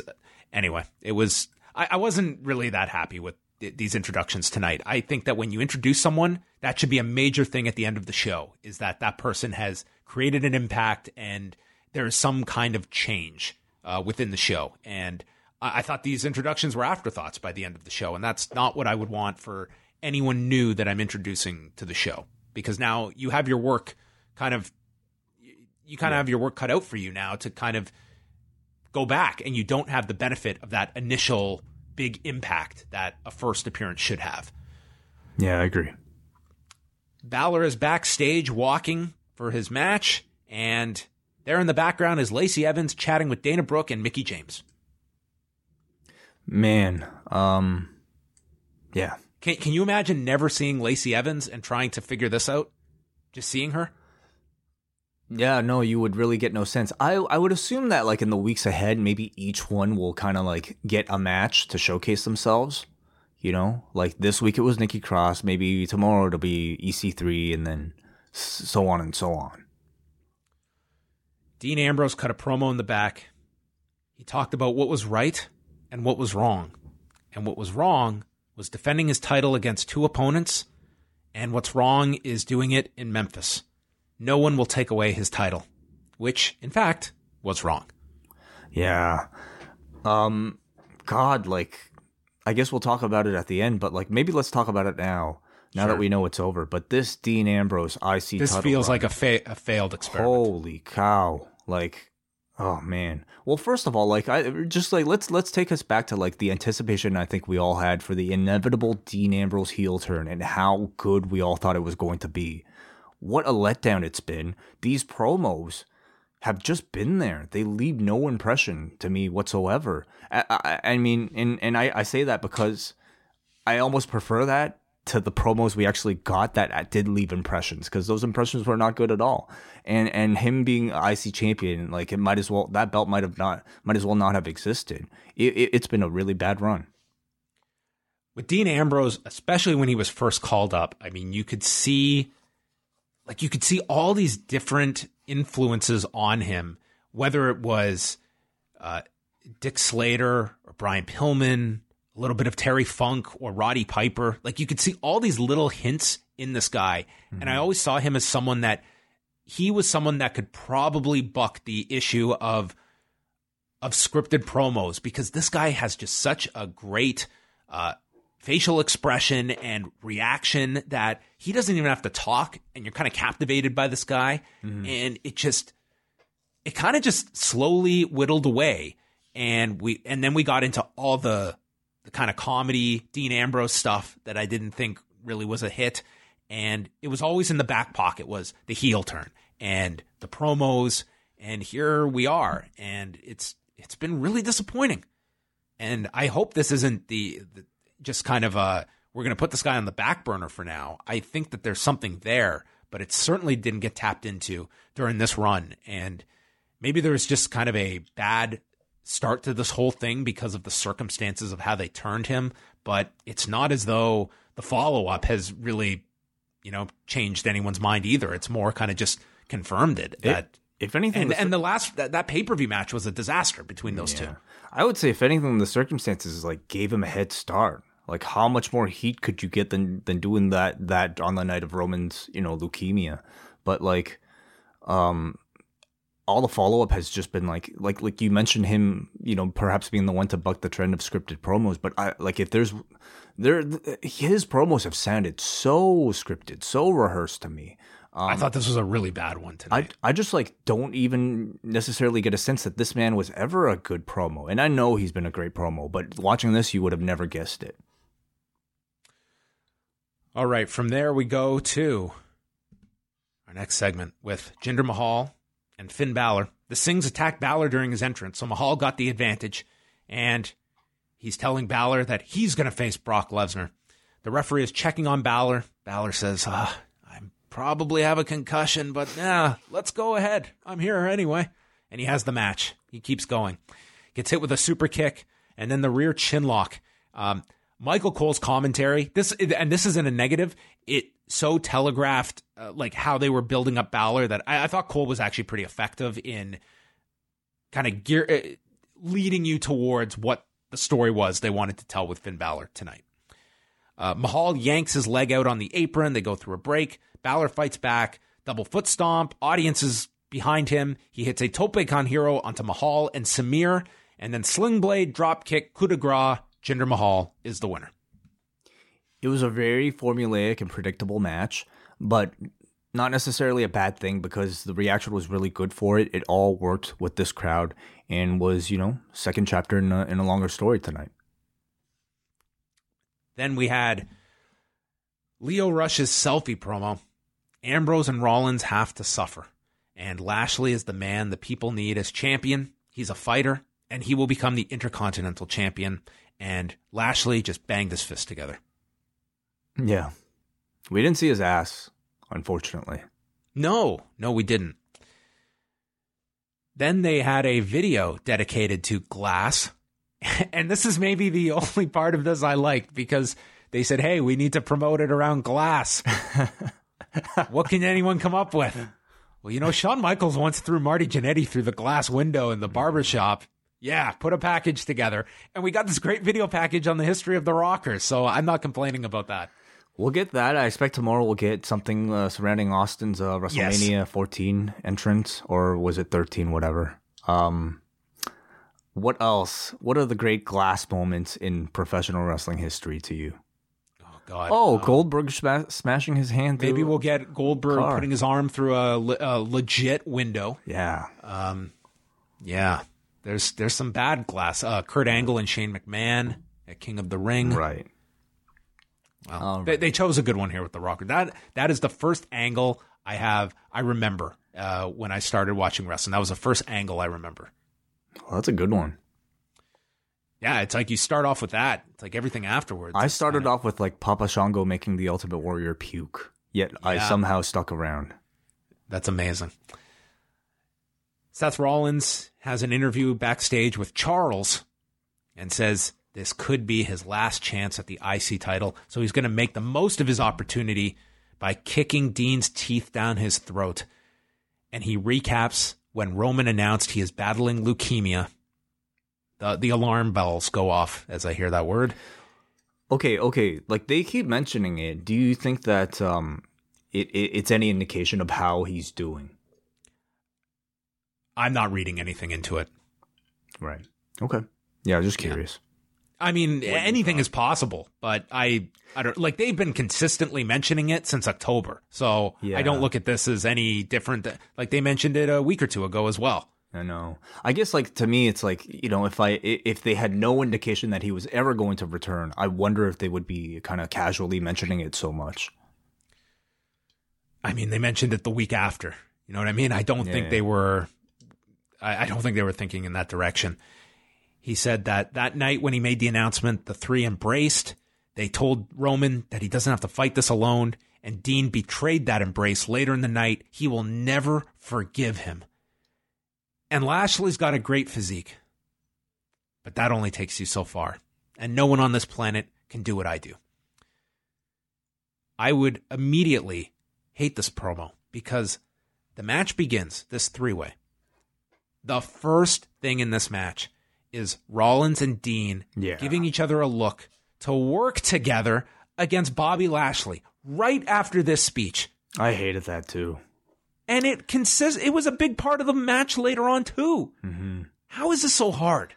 Speaker 4: anyway, it was, I, I wasn't really that happy with th- these introductions tonight. I think that when you introduce someone, that should be a major thing at the end of the show is that that person has created an impact and there is some kind of change. uh, within the show. And I-, I thought these introductions were afterthoughts by the end of the show. And that's not what I would want for anyone new that I'm introducing to the show because now you have your work kind of, you kind of have your work cut out for you now to kind of go back and you don't have the benefit of that initial big impact that a first appearance should have.
Speaker 1: Yeah, I agree.
Speaker 4: Balor is backstage walking for his match, and there in the background is Lacey Evans chatting with Dana Brooke and Mickie James.
Speaker 1: Man, um, yeah.
Speaker 4: Can, can you imagine never seeing Lacey Evans and trying to figure this out? Just seeing her?
Speaker 1: Yeah, no, you would really get no sense. I I would assume that like in the weeks ahead, maybe each one will kind of like get a match to showcase themselves. You know, like this week it was Nikki Cross. Maybe tomorrow it'll be EC3, and then so on and so on.
Speaker 4: Dean Ambrose cut a promo in the back. He talked about what was right and what was wrong. And what was wrong was defending his title against two opponents, and what's wrong is doing it in Memphis. No one will take away his title, which, in fact, was wrong.
Speaker 1: Yeah. Um, God, like, I guess we'll talk about it at the end, but like, maybe let's talk about it now. Now
Speaker 4: Sure.
Speaker 1: that we know it's over, but this Dean Ambrose IC
Speaker 4: This feels
Speaker 1: run-
Speaker 4: like a, fa- a failed experiment.
Speaker 1: Holy cow! Like, oh man. Well, first of all, like, I just like let's let's take us back to like the anticipation I think we all had for the inevitable Dean Ambrose heel turn and how good we all thought it was going to be. What a letdown it's been. These promos have just been there. They leave no impression to me whatsoever. I, I, I mean, and and I, I say that because I almost prefer that to the promos we actually got that uh, did leave impressions because those impressions were not good at all. And and him being IC champion, like it might as well that belt might have not might as well not have existed. It, it, it's been a really bad run.
Speaker 4: with Dean Ambrose, especially when he was first called up, I mean, you could see, like, you could see all these different influences on him, whether it was uh, Dick Slater or Brian Pillman, a little bit of Terry Funk or Roddy Piper. Like, you could see all these little hints in this guy. And I always saw him as someone that he was someone that could probably buck the issue of of scripted promos because this guy has just such a great uh, facial expression and reaction that he doesn't even have to talk, and you're kind of captivated by this guy, mm-hmm. and it just it kind of just slowly whittled away, and we and then we got into all the the kind of comedy Dean Ambrose stuff that I didn't think really was a hit, and it was always in the back pocket was the heel turn and the promos, and here we are, and it's it's been really disappointing. And I hope this isn't the, the just kind of uh we're going to put this guy on the back burner for now. I think that there's something there, but it certainly didn't get tapped into during this run. And maybe there was just kind of a bad start to this whole thing because of the circumstances of how they turned him. But it's not as though the follow up has really, you know, changed anyone's mind either. It's more kind of just confirmed it. that
Speaker 1: if anything,
Speaker 4: and
Speaker 1: the-
Speaker 4: and the last that, that pay per view match was a disaster between those two.
Speaker 1: I would say if anything, the circumstances like gave him a head start. Like how much more heat could you get than than doing that that on the night of Roman's you know leukemia? But like, um, all the follow up has just been like like like you mentioned him you know perhaps being the one to buck the trend of scripted promos. But I like if there's there his promos have sounded so scripted, so rehearsed to me.
Speaker 4: I thought this was a really bad one
Speaker 1: I,
Speaker 4: tonight.
Speaker 1: I just like don't even necessarily get a sense that this man was ever a good promo. And I know he's been a great promo, but watching this you would have never guessed it.
Speaker 4: All right, from there we go to our next segment with Jinder Mahal and Finn Balor. The Singhs attacked Balor during his entrance, so Mahal got the advantage, and he's telling Balor that he's going to face Brock Lesnar. The referee is checking on Balor. Balor says, uh, I probably have a concussion, but yeah, let's go ahead. I'm here anyway. And he has the match. He keeps going. Gets hit with a super kick and then the rear chin lock. Um, Michael Cole's commentary, this and this isn't a negative. It so telegraphed uh, like how they were building up Balor that I, I thought Cole was actually pretty effective in kind of gear uh, leading you towards what the story was they wanted to tell with Finn Balor tonight. Uh, Mahal yanks his leg out on the apron. They go through a break. Balor fights back. Double foot stomp. Audience is Behind him, he hits a tope hero onto Mahal and Samir, and then sling blade, drop kick, coup de grace. Jinder Mahal is the winner.
Speaker 1: It was a very formulaic and predictable match, but not necessarily a bad thing because the reaction was really good for it. It all worked with this crowd and was, you know, second chapter in a, in a longer story tonight.
Speaker 4: Then we had Lio Rush's selfie promo. Ambrose and Rollins have to suffer. And Lashley is the man the people need as champion. He's a fighter, and he will become the Intercontinental Champion. And Lashley just banged his fist together.
Speaker 1: Yeah. We didn't see his ass, unfortunately.
Speaker 4: No, no, we didn't. Then they had a video dedicated to Glass. And this is maybe the only part of this I liked because they said, hey, we need to promote it around Glass. what can anyone come up with? Well, you know, Shawn Michaels once threw Marty Jannetty through the glass window in the barbershop. Yeah, put a package together. And we got this great video package on the history of the Rockers. So I'm not complaining about that.
Speaker 1: We'll get that. I expect tomorrow we'll get something uh, surrounding Austin's uh, WrestleMania yes. 14 entrance, or was it 13, whatever. Um, what else? What are the great glass moments in professional wrestling history to you?
Speaker 4: Oh God!
Speaker 1: Oh, um, Goldberg sma- smashing his hand.
Speaker 4: Maybe we'll get Goldberg car. putting his arm through a, le- a legit window.
Speaker 1: Yeah.
Speaker 4: Um, yeah. There's there's some bad glass. Uh, Kurt Angle and Shane McMahon at King of the Ring.
Speaker 1: Right.
Speaker 4: Well, right. They, they, chose a good one here with the Rocker. That that is the first angle I have. I remember uh, when I started watching wrestling. That was the first angle I remember.
Speaker 1: Well, that's a good one.
Speaker 4: Yeah, it's like you start off with that. It's like everything afterwards.
Speaker 1: I started kinda... off with like Papa Shango making the Ultimate Warrior puke, yet yeah. I somehow stuck around.
Speaker 4: That's amazing. Seth Rollins has an interview backstage with Charly and says this could be his last chance at the IC title, so he's going to make the most of his opportunity by kicking Dean's teeth down his throat. And he recaps when Roman announced he is battling leukemia. The, the alarm bells go off as I hear that word.
Speaker 1: Okay, okay. Like they keep mentioning it. Do you think that um, it, it it's any indication of how he's doing?
Speaker 4: I'm not reading anything into it.
Speaker 1: Right. Okay. Yeah, just curious.
Speaker 4: I mean, anything is possible, but I, I don't like they've been consistently mentioning it since October. So yeah. I don't look at this as any different. like they mentioned it a week or two ago as well.
Speaker 1: I know. I guess like to me, it's like you know, if I if they had no indication that he was ever going to return, I wonder if they would be kind of casually mentioning it so much.
Speaker 4: I mean, they mentioned it the week after. You know what I mean? I don't yeah, think yeah. they were. I, I don't think they were thinking in that direction. He said that that night when he made the announcement, the three embraced. They told Roman that he doesn't have to fight this alone, and Dean betrayed that embrace later in the night. He will never forgive him. And Lashley's got a great physique, but that only takes you so far. And no one on this planet can do what I do. I would immediately hate this promo because the match begins, this three way. The first thing in this match is Rollins and Dean
Speaker 1: yeah.
Speaker 4: giving each other a look to work together against Bobby Lashley right after this speech.
Speaker 1: I hated that too.
Speaker 4: And it consists it was a big part of the match later on too.
Speaker 1: Mm-hmm.
Speaker 4: How is this so hard?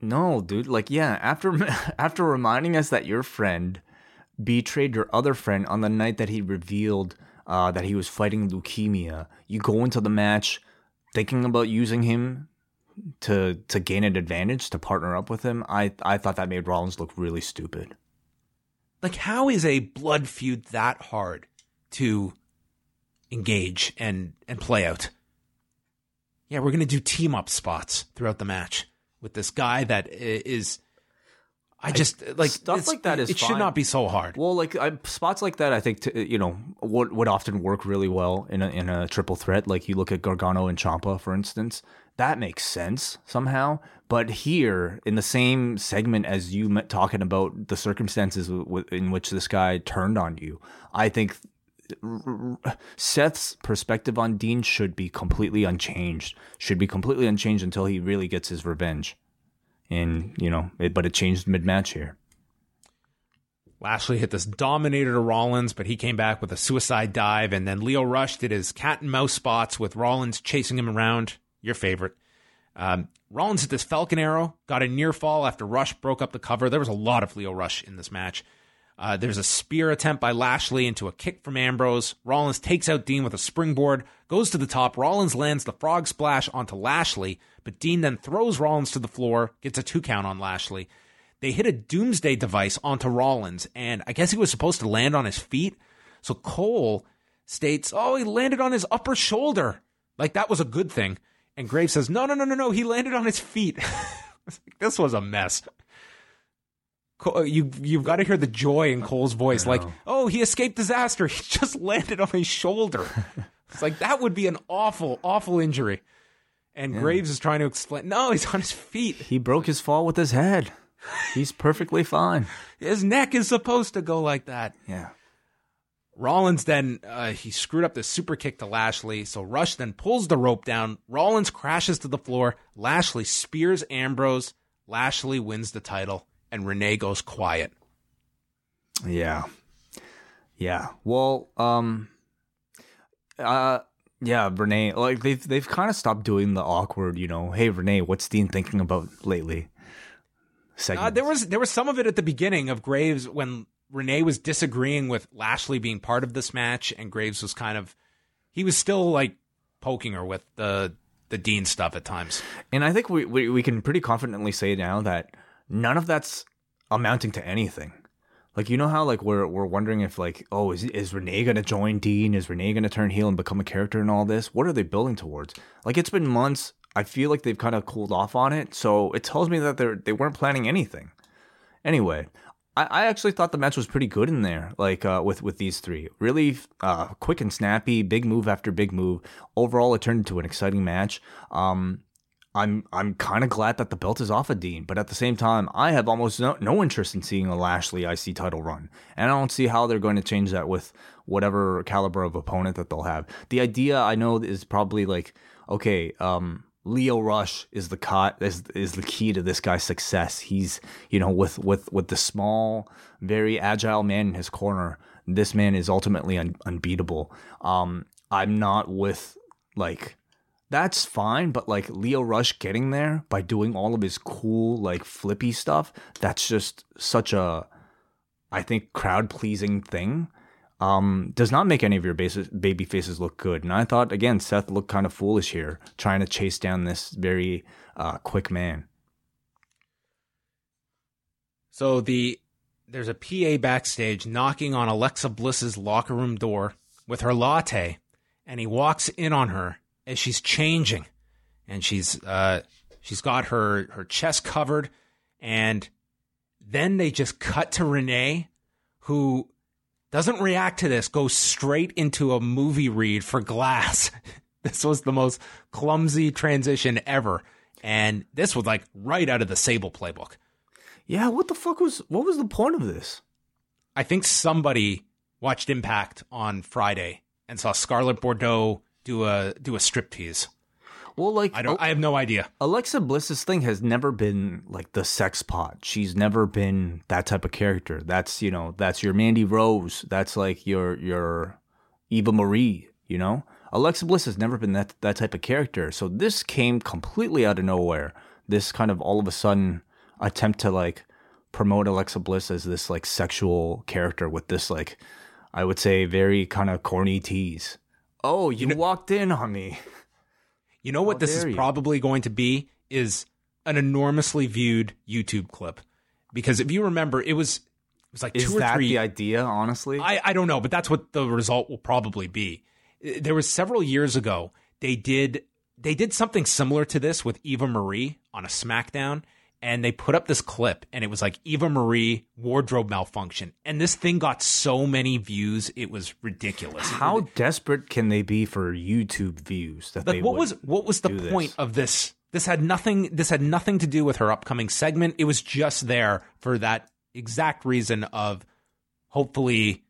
Speaker 1: No, dude. Like, yeah, after after reminding us that your friend betrayed your other friend on the night that he revealed uh, that he was fighting leukemia, you go into the match thinking about using him to to gain an advantage to partner up with him, I I thought that made Rollins look really stupid.
Speaker 4: Like how is a blood feud that hard to engage and and play out? Yeah, we're to do team up spots throughout the match with this guy that is I just like
Speaker 1: stuff like that is
Speaker 4: it
Speaker 1: fine.
Speaker 4: should not be so hard.
Speaker 1: Well, like I, spots like that, I think to, you know would would often work really well in a in a triple threat. Like you look at Gargano and Ciampa, for instance, that makes sense somehow. But here, in the same segment as you talking about the circumstances in which this guy turned on you, I think Seth's perspective on Dean should be completely unchanged. Should be completely unchanged until he really gets his revenge. And you know, it, but it changed mid match here.
Speaker 4: Lashley hit this dominator to Rollins, but he came back with a suicide dive, and then Lio Rush did his cat and mouse spots with Rollins chasing him around. Your favorite. Um, Rollins hit this Falcon Arrow, got a near fall after Rush broke up the cover. There was a lot of Lio Rush in this match. Uh, there's a spear attempt by Lashley into a kick from Ambrose. Rollins takes out Dean with a springboard, goes to the top. Rollins lands the frog splash onto Lashley, but Dean then throws Rollins to the floor, gets a two count on Lashley. They hit a doomsday device onto Rollins, and I guess he was supposed to land on his feet. So Cole states, Oh, he landed on his upper shoulder. Like that was a good thing. And Graves says, No, no, no, no, no. He landed on his feet. this was a mess. You you've got to hear the joy in Cole's voice, like, "Oh, he escaped disaster. He just landed on his shoulder." it's like that would be an awful, awful injury. And yeah. Graves is trying to explain, "No, he's on his feet.
Speaker 1: He broke his fall with his head." He's perfectly fine.
Speaker 4: His neck is supposed to go like that.
Speaker 1: Yeah.
Speaker 4: Rollins then uh, he screwed up the super kick to Lashley, so Rush then pulls the rope down. Rollins crashes to the floor. Lashley spears Ambrose. Lashley wins the title, and Renee goes quiet.
Speaker 1: Yeah, yeah. Well, um, uh, yeah, Renee. Like they've they've kind of stopped doing the awkward, you know. Hey, Renee, what's Dean thinking about lately?
Speaker 4: Uh, there was there was some of it at the beginning of Graves when Renee was disagreeing with Lashley being part of this match, and Graves was kind of he was still like poking her with the the Dean stuff at times.
Speaker 1: And I think we, we, we can pretty confidently say now that none of that's amounting to anything. Like you know how like we're we're wondering if like oh is is Renee gonna join Dean? Is Renee gonna turn heel and become a character and all this? What are they building towards? Like it's been months I feel like they've kind of cooled off on it, so it tells me that they're they weren't planning anything. Anyway, I, I actually thought the match was pretty good in there, like uh, with with these three. Really uh, quick and snappy, big move after big move. Overall, it turned into an exciting match. Um, I'm I'm kind of glad that the belt is off of Dean, but at the same time, I have almost no, no interest in seeing a Lashley IC title run, and I don't see how they're going to change that with whatever caliber of opponent that they'll have. The idea I know is probably like, okay, um, Lio Rush is the cot is is the key to this guy's success. He's you know with with with the small, very agile man in his corner. This man is ultimately un- unbeatable. Um, I'm not with like that's fine, but like Lio Rush getting there by doing all of his cool like flippy stuff. That's just such a I think crowd pleasing thing um, does not make any of your baby faces look good. And I thought, again, Seth looked kind of foolish here, trying to chase down this very uh, quick man.
Speaker 4: So the there's a PA backstage knocking on Alexa Bliss's locker room door with her latte, and he walks in on her she's changing, and she's uh, she's got her her chest covered, and then they just cut to Renee, who doesn't react to this, goes straight into a movie read for Glass. this was the most clumsy transition ever. And this was like right out of the Sable playbook.
Speaker 1: Yeah, what the fuck was what was the point of this?
Speaker 4: I think somebody watched Impact on Friday and saw Scarlett Bordeaux do a do a striptease.
Speaker 1: Well, like
Speaker 4: I don't, I have no idea.
Speaker 1: Alexa Bliss's thing has never been like the sex pot. She's never been that type of character. That's you know, that's your Mandy Rose. That's like your your Eva Marie. You know, Alexa Bliss has never been that that type of character. So this came completely out of nowhere. This kind of all of a sudden attempt to like promote Alexa Bliss as this like sexual character with this like I would say very kind of corny tease. Oh, you, you know, walked in on me.
Speaker 4: You know what How this is you. probably going to be is an enormously viewed YouTube clip. Because if you remember, it was it was like
Speaker 1: is
Speaker 4: two or
Speaker 1: that
Speaker 4: three.
Speaker 1: the idea? Honestly,
Speaker 4: I I don't know, but that's what the result will probably be. There was several years ago they did they did something similar to this with Eva Marie on a SmackDown, and they put up this clip and it was like Eva Marie wardrobe malfunction. And this thing got so many views, it was ridiculous.
Speaker 1: How desperate can they be for YouTube views that
Speaker 4: like,
Speaker 1: they
Speaker 4: what was what was the point
Speaker 1: this?
Speaker 4: of this? This had nothing this had nothing to do with her upcoming segment. It was just there for that exact reason of hopefully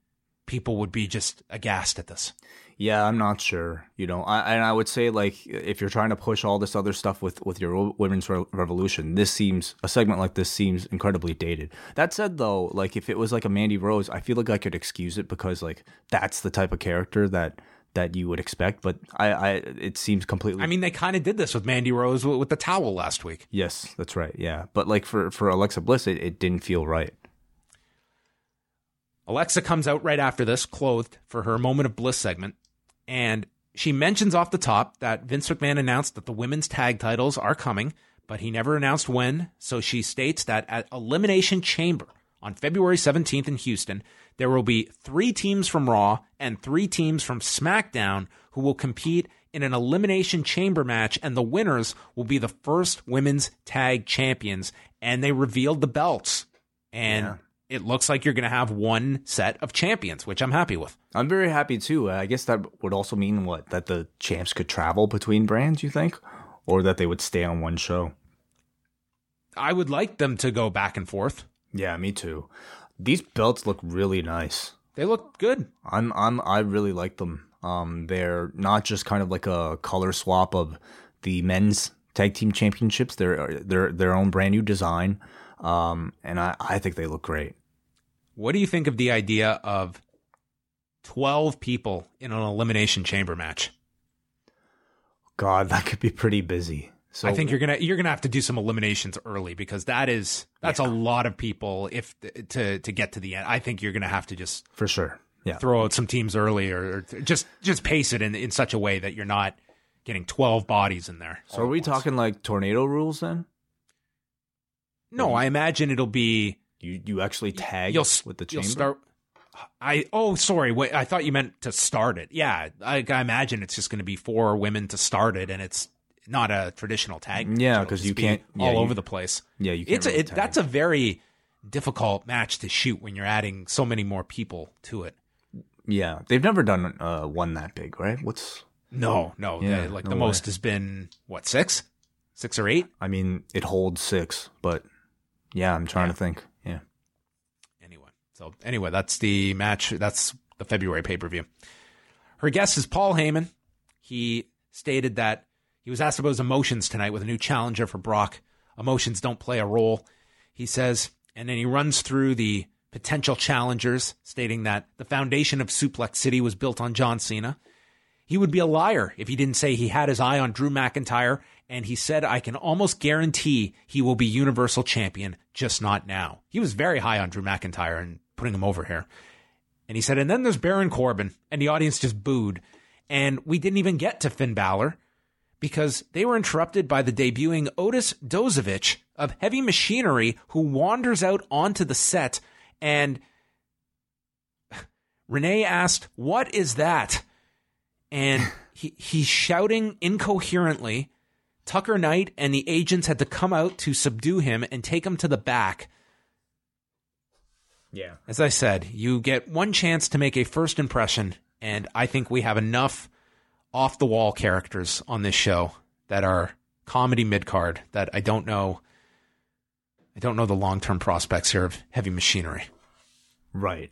Speaker 4: people would be just aghast at this.
Speaker 1: Yeah, I'm not sure. You know, I, and I would say like if you're trying to push all this other stuff with with your women's re- revolution, this seems a segment like this seems incredibly dated. That said, though, like if it was like a Mandy Rose, I feel like I could excuse it because like that's the type of character that that you would expect. But I, I it seems completely.
Speaker 4: I mean, they kind of did this with Mandy Rose with, with the towel last week.
Speaker 1: yes, that's right. Yeah, but like for for Alexa Bliss, it, it didn't feel right.
Speaker 4: Alexa comes out right after this, clothed for her moment of bliss segment, and she mentions off the top that Vince McMahon announced that the women's tag titles are coming, but he never announced when. So she states that at Elimination Chamber on February 17th in Houston, there will be three teams from Raw and three teams from SmackDown who will compete in an Elimination Chamber match, and the winners will be the first women's tag champions. And they revealed the belts. And
Speaker 1: Yeah.
Speaker 4: It looks like you're going to have one set of champions, which I'm happy with.
Speaker 1: I'm very happy too. I guess that would also mean what that the champs could travel between brands. You think, or that they would stay on one show.
Speaker 4: I would like them to go back and forth.
Speaker 1: Yeah, me too. These belts look really nice.
Speaker 4: They look good.
Speaker 1: I'm I'm I really like them. Um, they're not just kind of like a color swap of the men's tag team championships. They're they're their own brand new design. Um, and I I think they look great.
Speaker 4: What do you think of the idea of 12 people in an elimination chamber match?
Speaker 1: God, that could be pretty busy. So
Speaker 4: I think you're going to you're to have to do some eliminations early because that is that's a lot of people if to to get to the end. I think you're going to have to just
Speaker 1: for sure. Yeah.
Speaker 4: throw out some teams early or, or just just pace it in in such a way that you're not getting 12 bodies in there.
Speaker 1: So are we talking like tornado rules then?
Speaker 4: No, I imagine it'll be
Speaker 1: You you actually tag
Speaker 4: you'll
Speaker 1: with the
Speaker 4: you'll
Speaker 1: chamber?
Speaker 4: start. I oh sorry wait I thought you meant to start it. Yeah, I, I imagine it's just going to be four women to start it, and it's not a traditional tag.
Speaker 1: Yeah,
Speaker 4: It'll
Speaker 1: 'cause
Speaker 4: just
Speaker 1: you
Speaker 4: be
Speaker 1: can't- yeah,
Speaker 4: all
Speaker 1: you-
Speaker 4: over the place.
Speaker 1: Yeah, you can't
Speaker 4: It's
Speaker 1: really
Speaker 4: a, it, that's a very difficult match to shoot when you're adding so many more people to it.
Speaker 1: Yeah, they've never done uh, one that big, right? What's
Speaker 4: No, no,
Speaker 1: Yeah,
Speaker 4: the, like
Speaker 1: no
Speaker 4: the
Speaker 1: way.
Speaker 4: most has been what six, six or eight.
Speaker 1: I mean, it holds six, but yeah, I'm trying
Speaker 4: Yeah.
Speaker 1: to think.
Speaker 4: So anyway, that's the match. That's the February pay per view. Her guest is Paul Heyman. He stated that he was asked about his emotions tonight with a new challenger for Brock. Emotions don't play a role, he says. And then he runs through the potential challengers, stating that the foundation of Suplex City was built on John Cena. He would be a liar if he didn't say he had his eye on Drew McIntyre, and he said, I can almost guarantee he will be Universal Champion, just not now. He was very high on Drew McIntyre and putting him over here. And he said, and then there's Baron Corbin, and the audience just booed. And we didn't even get to Finn Balor because they were interrupted by the debuting Otis Dozovich of Heavy Machinery, who wanders out onto the set. And Renee asked, What is that? And he, he's shouting incoherently. Tucker Knight and the agents had to come out to subdue him and take him to the back.
Speaker 1: Yeah.
Speaker 4: As I said, you get one chance to make a first impression, and I think we have enough off the wall characters on this show that are comedy mid card that I don't know. I don't know the long term prospects here of heavy machinery.
Speaker 1: Right.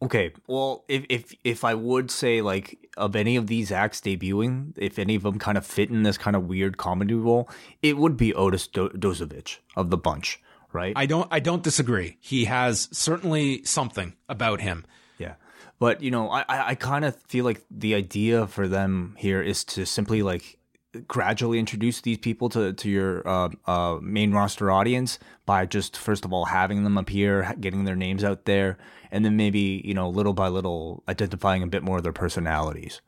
Speaker 1: Okay. Well, if if if I would say like of any of these acts debuting, if any of them kind of fit in this kind of weird comedy role, it would be Otis Do- Dozovich of the bunch, right?
Speaker 4: I don't. I don't disagree. He has certainly something about him.
Speaker 1: Yeah. But you know, I I, I kind of feel like the idea for them here is to simply like gradually introduce these people to to your uh, uh, main roster audience by just first of all having them appear, getting their names out there, and then maybe you know little by little identifying a bit more of their personalities.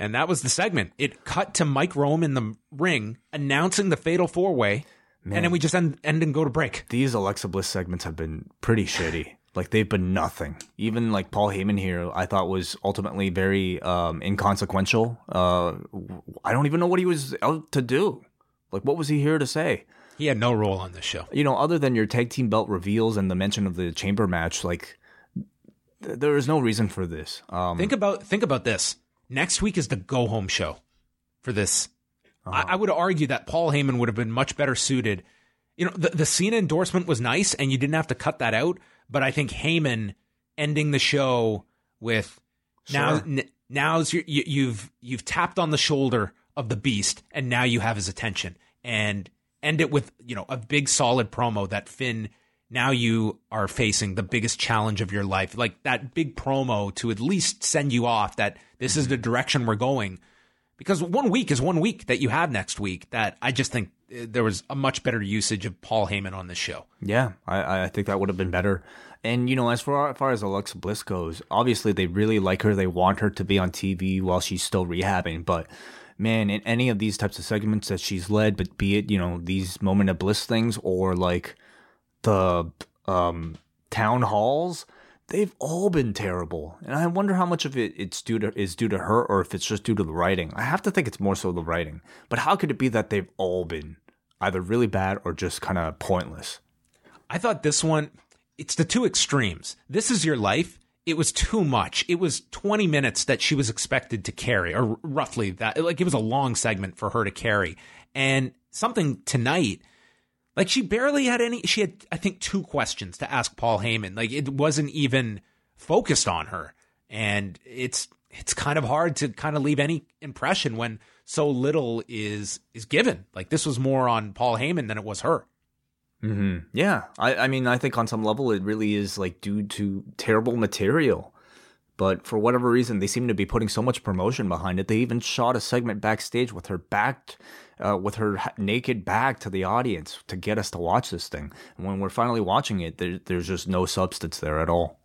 Speaker 4: And that was the segment. It cut to Mike Rome in the ring announcing the fatal four way, and then we just end, end and go to break.
Speaker 1: These Alexa Bliss segments have been pretty shitty. Like they've been nothing. Even like Paul Heyman here, I thought was ultimately very um, inconsequential. Uh, I don't even know what he was out to do. Like, what was he here to say?
Speaker 4: He had no role on this show.
Speaker 1: You know, other than your tag team belt reveals and the mention of the chamber match, like th- there is no reason for this. Um,
Speaker 4: Think about think about this. Next week is the go home show for this. Uh-huh. I, I would argue that Paul Heyman would have been much better suited. You know, the the Cena endorsement was nice, and you didn't have to cut that out. But I think Heyman ending the show with now n- now's your, you, you've you've tapped on the shoulder of the beast and now you have his attention and end it with you know a big solid promo that Finn now you are facing the biggest challenge of your life like that big promo to at least send you off that this is the direction we're going because one week is one week that you have next week that I just think uh, there was a much better usage of Paul Heyman on this show.
Speaker 1: Yeah, I, I think that would have been better. And you know, as far, as far as Alexa Bliss goes, obviously they really like her. They want her to be on TV while she's still rehabbing. But man, in any of these types of segments that she's led, but be it you know these moment of bliss things or like the um, town halls, they've all been terrible. And I wonder how much of it it's due to is due to her or if it's just due to the writing. I have to think it's more so the writing. But how could it be that they've all been either really bad or just kind of pointless?
Speaker 4: I thought this one it's the two extremes. This is your life. It was too much. It was 20 minutes that she was expected to carry, or roughly that. Like it was a long segment for her to carry. And something tonight, like she barely had any. She had, I think, two questions to ask Paul Heyman. Like it wasn't even focused on her, and it's it's kind of hard to kind of leave any impression when so little is is given. Like this was more on Paul Heyman than it was her.
Speaker 1: Mm-hmm. Yeah, I, I mean, I think on some level it really is like due to terrible material. But for whatever reason, they seem to be putting so much promotion behind it. They even shot a segment backstage with her back, uh, with her naked back to the audience to get us to watch this thing. And when we're finally watching it, there, there's just no substance there at all.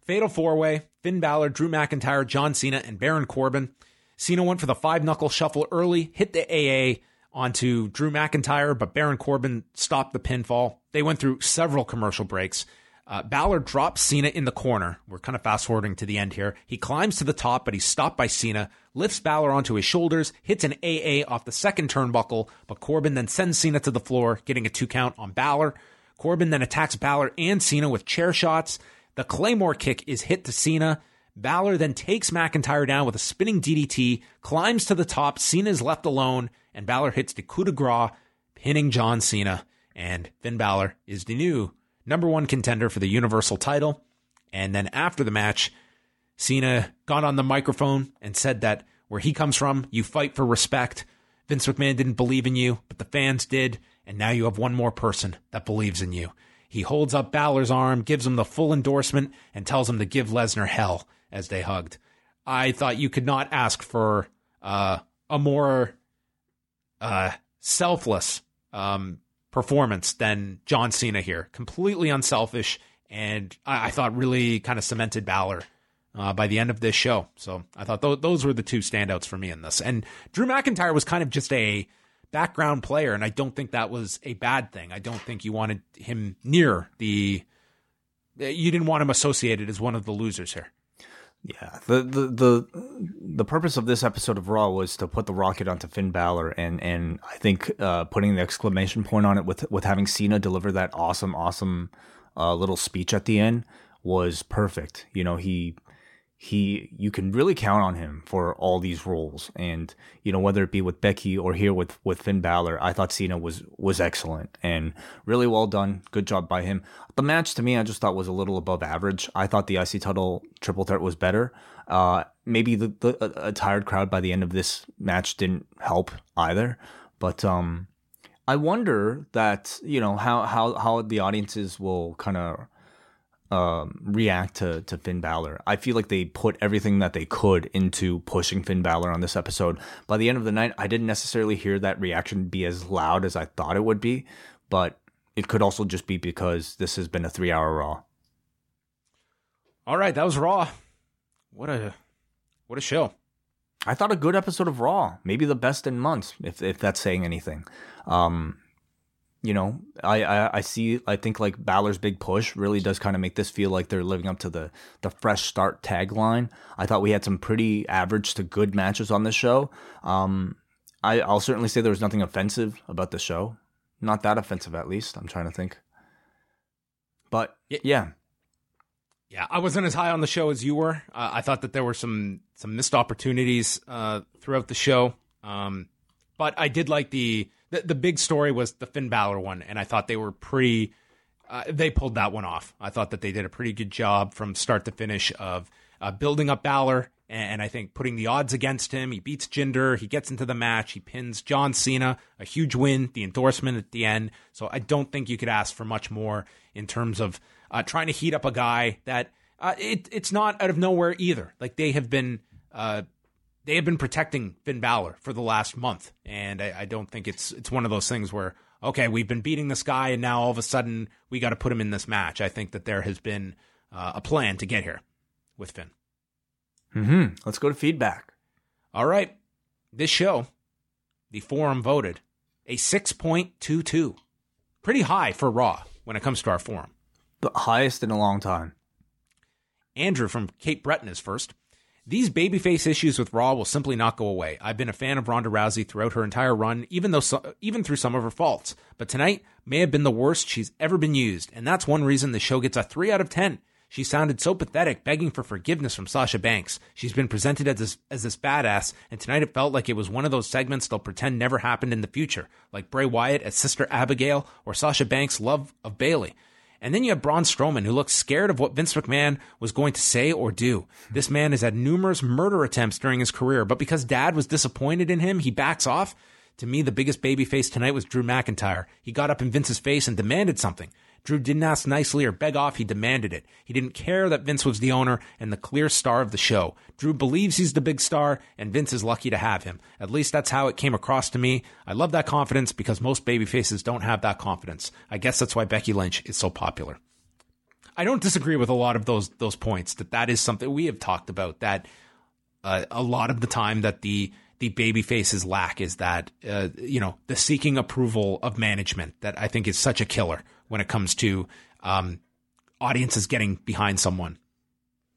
Speaker 4: Fatal four way: Finn Balor, Drew McIntyre, John Cena, and Baron Corbin. Cena went for the five knuckle shuffle early, hit the AA onto Drew McIntyre, but Baron Corbin stopped the pinfall. They went through several commercial breaks. Uh, Balor drops Cena in the corner. We're kind of fast forwarding to the end here. He climbs to the top, but he's stopped by Cena, lifts Balor onto his shoulders, hits an AA off the second turnbuckle, but Corbin then sends Cena to the floor, getting a two count on Balor. Corbin then attacks Balor and Cena with chair shots. The Claymore kick is hit to Cena. Balor then takes McIntyre down with a spinning DDT, climbs to the top. Cena is left alone, and Balor hits the coup de grace, pinning John Cena. And Finn Balor is the new number one contender for the Universal title. And then after the match, Cena got on the microphone and said that where he comes from, you fight for respect. Vince McMahon didn't believe in you, but the fans did. And now you have one more person that believes in you. He holds up Balor's arm, gives him the full endorsement, and tells him to give Lesnar hell as they hugged. I thought you could not ask for uh, a more uh, selfless um, performance than John Cena here. Completely unselfish, and I, I thought really kind of cemented Balor uh, by the end of this show. So I thought th- those were the two standouts for me in this. And Drew McIntyre was kind of just a background player, and I don't think that was a bad thing. I don't think you wanted him near the. You didn't want him associated as one of the losers here.
Speaker 1: Yeah, the, the the the purpose of this episode of Raw was to put the rocket onto Finn Balor, and and I think uh, putting the exclamation point on it with with having Cena deliver that awesome, awesome uh, little speech at the end was perfect. You know, he he you can really count on him for all these roles. And you know whether it be with Becky or here with with Finn Balor I thought Cena was was excellent and really well done. Good job by him. The match to me I just thought was a little above average. I thought the IC title triple threat was better. Uh maybe the, the a tired crowd by the end of this match didn't help either. But um I wonder that you know how how how the audiences will kind of um, react to, to Finn Balor. I feel like they put everything that they could into pushing Finn Balor on this episode. By the end of the night, I didn't necessarily hear that reaction be as loud as I thought it would be, but it could also just be because this has been a three hour Raw.
Speaker 4: All right, that was Raw. What a what a show.
Speaker 1: I thought a good episode of Raw, maybe the best in months, if if that's saying anything. Um, you know, I, I, I see. I think like Balor's big push really does kind of make this feel like they're living up to the the fresh start tagline. I thought we had some pretty average to good matches on this show. Um, I I'll certainly say there was nothing offensive about the show. Not that offensive, at least. I'm trying to think. But yeah,
Speaker 4: yeah, I wasn't as high on the show as you were. Uh, I thought that there were some some missed opportunities uh, throughout the show. Um, but I did like the the, the big story was the Finn Balor one, and I thought they were pretty uh, they pulled that one off. I thought that they did a pretty good job from start to finish of uh, building up Balor and I think putting the odds against him. He beats Jinder. He gets into the match. He pins John Cena. A huge win. The endorsement at the end. So I don't think you could ask for much more in terms of uh, trying to heat up a guy that uh, it, it's not out of nowhere either. Like they have been. They have been protecting Finn Balor for the last month, and I, I don't think it's it's one of those things where okay, we've been beating this guy, and now all of a sudden we got to put him in this match. I think that there has been uh, a plan to get here with Finn.
Speaker 1: Hmm. Let's go to feedback.
Speaker 4: All right, this show, the forum voted a six point two two, pretty high for Raw when it comes to our forum.
Speaker 1: The highest in a long time.
Speaker 4: Andrew from Cape Breton is first. These babyface issues with Raw will simply not go away. I've been a fan of Ronda Rousey throughout her entire run, even though so, even through some of her faults. But tonight may have been the worst she's ever been used, and that's one reason the show gets a 3 out of 10. She sounded so pathetic, begging for forgiveness from Sasha Banks. She's been presented as this, as this badass, and tonight it felt like it was one of those segments they'll pretend never happened in the future, like Bray Wyatt as Sister Abigail or Sasha Banks' love of Bayley. And then you have Braun Strowman, who looks scared of what Vince McMahon was going to say or do. This man has had numerous murder attempts during his career, but because dad was disappointed in him, he backs off. To me, the biggest babyface tonight was Drew McIntyre. He got up in Vince's face and demanded something. Drew didn't ask nicely or beg off, he demanded it. He didn't care that Vince was the owner and the clear star of the show. Drew believes he's the big star, and Vince is lucky to have him. At least that's how it came across to me. I love that confidence because most babyfaces don't have that confidence. I guess that's why Becky Lynch is so popular. I don't disagree with a lot of those those points. That that is something we have talked about. That uh, a lot of the time that the the baby faces lack is that uh, you know the seeking approval of management that I think is such a killer when it comes to um, audiences getting behind someone.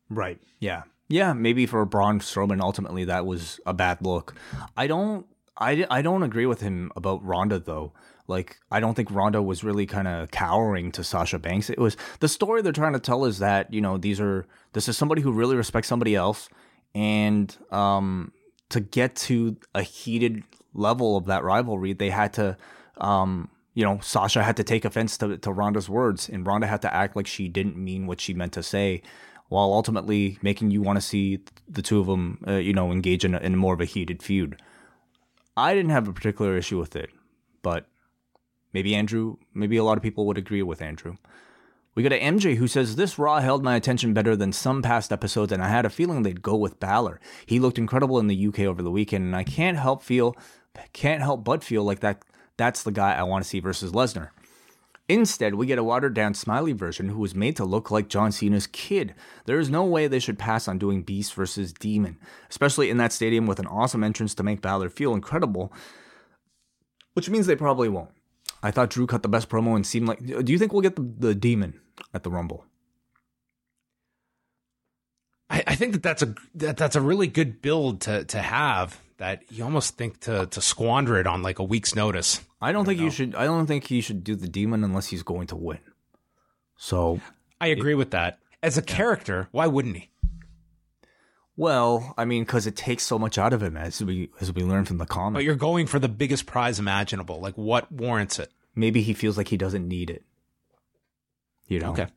Speaker 1: Right. Yeah. Yeah. Maybe for Braun Strowman, ultimately that was a bad look. I don't. I, I don't agree with him about Ronda though. Like I don't think Ronda was really kind of cowering to Sasha Banks. It was the story they're trying to tell is that you know these are this is somebody who really respects somebody else, and um, to get to a heated level of that rivalry, they had to um, you know, Sasha had to take offense to, to Ronda's words, and Ronda had to act like she didn't mean what she meant to say, while ultimately making you want to see the two of them, uh, you know, engage in, a, in more of a heated feud. I didn't have a particular issue with it, but maybe Andrew, maybe a lot of people would agree with Andrew. We got a MJ who says this Raw held my attention better than some past episodes, and I had a feeling they'd go with Balor. He looked incredible in the UK over the weekend, and I can't help feel, can't help but feel like that that's the guy I want to see versus Lesnar. Instead, we get a watered down smiley version who was made to look like John Cena's kid. There is no way they should pass on doing Beast versus Demon, especially in that stadium with an awesome entrance to make Balor feel incredible, which means they probably won't. I thought Drew cut the best promo and seemed like. Do you think we'll get the, the Demon at the Rumble?
Speaker 4: I, I think that that's a that, that's a really good build to to have that you almost think to to squander it on like a week's notice.
Speaker 1: I don't, I think you should. I don't think he should do the demon unless he's going to win. So
Speaker 4: I agree it, with that. As a yeah. character, why wouldn't he?
Speaker 1: Well, I mean, because it takes so much out of him, as we as we learn from the comic.
Speaker 4: But you're going for the biggest prize imaginable. Like, what warrants it?
Speaker 1: Maybe he feels like he doesn't need it. You know.
Speaker 4: Okay.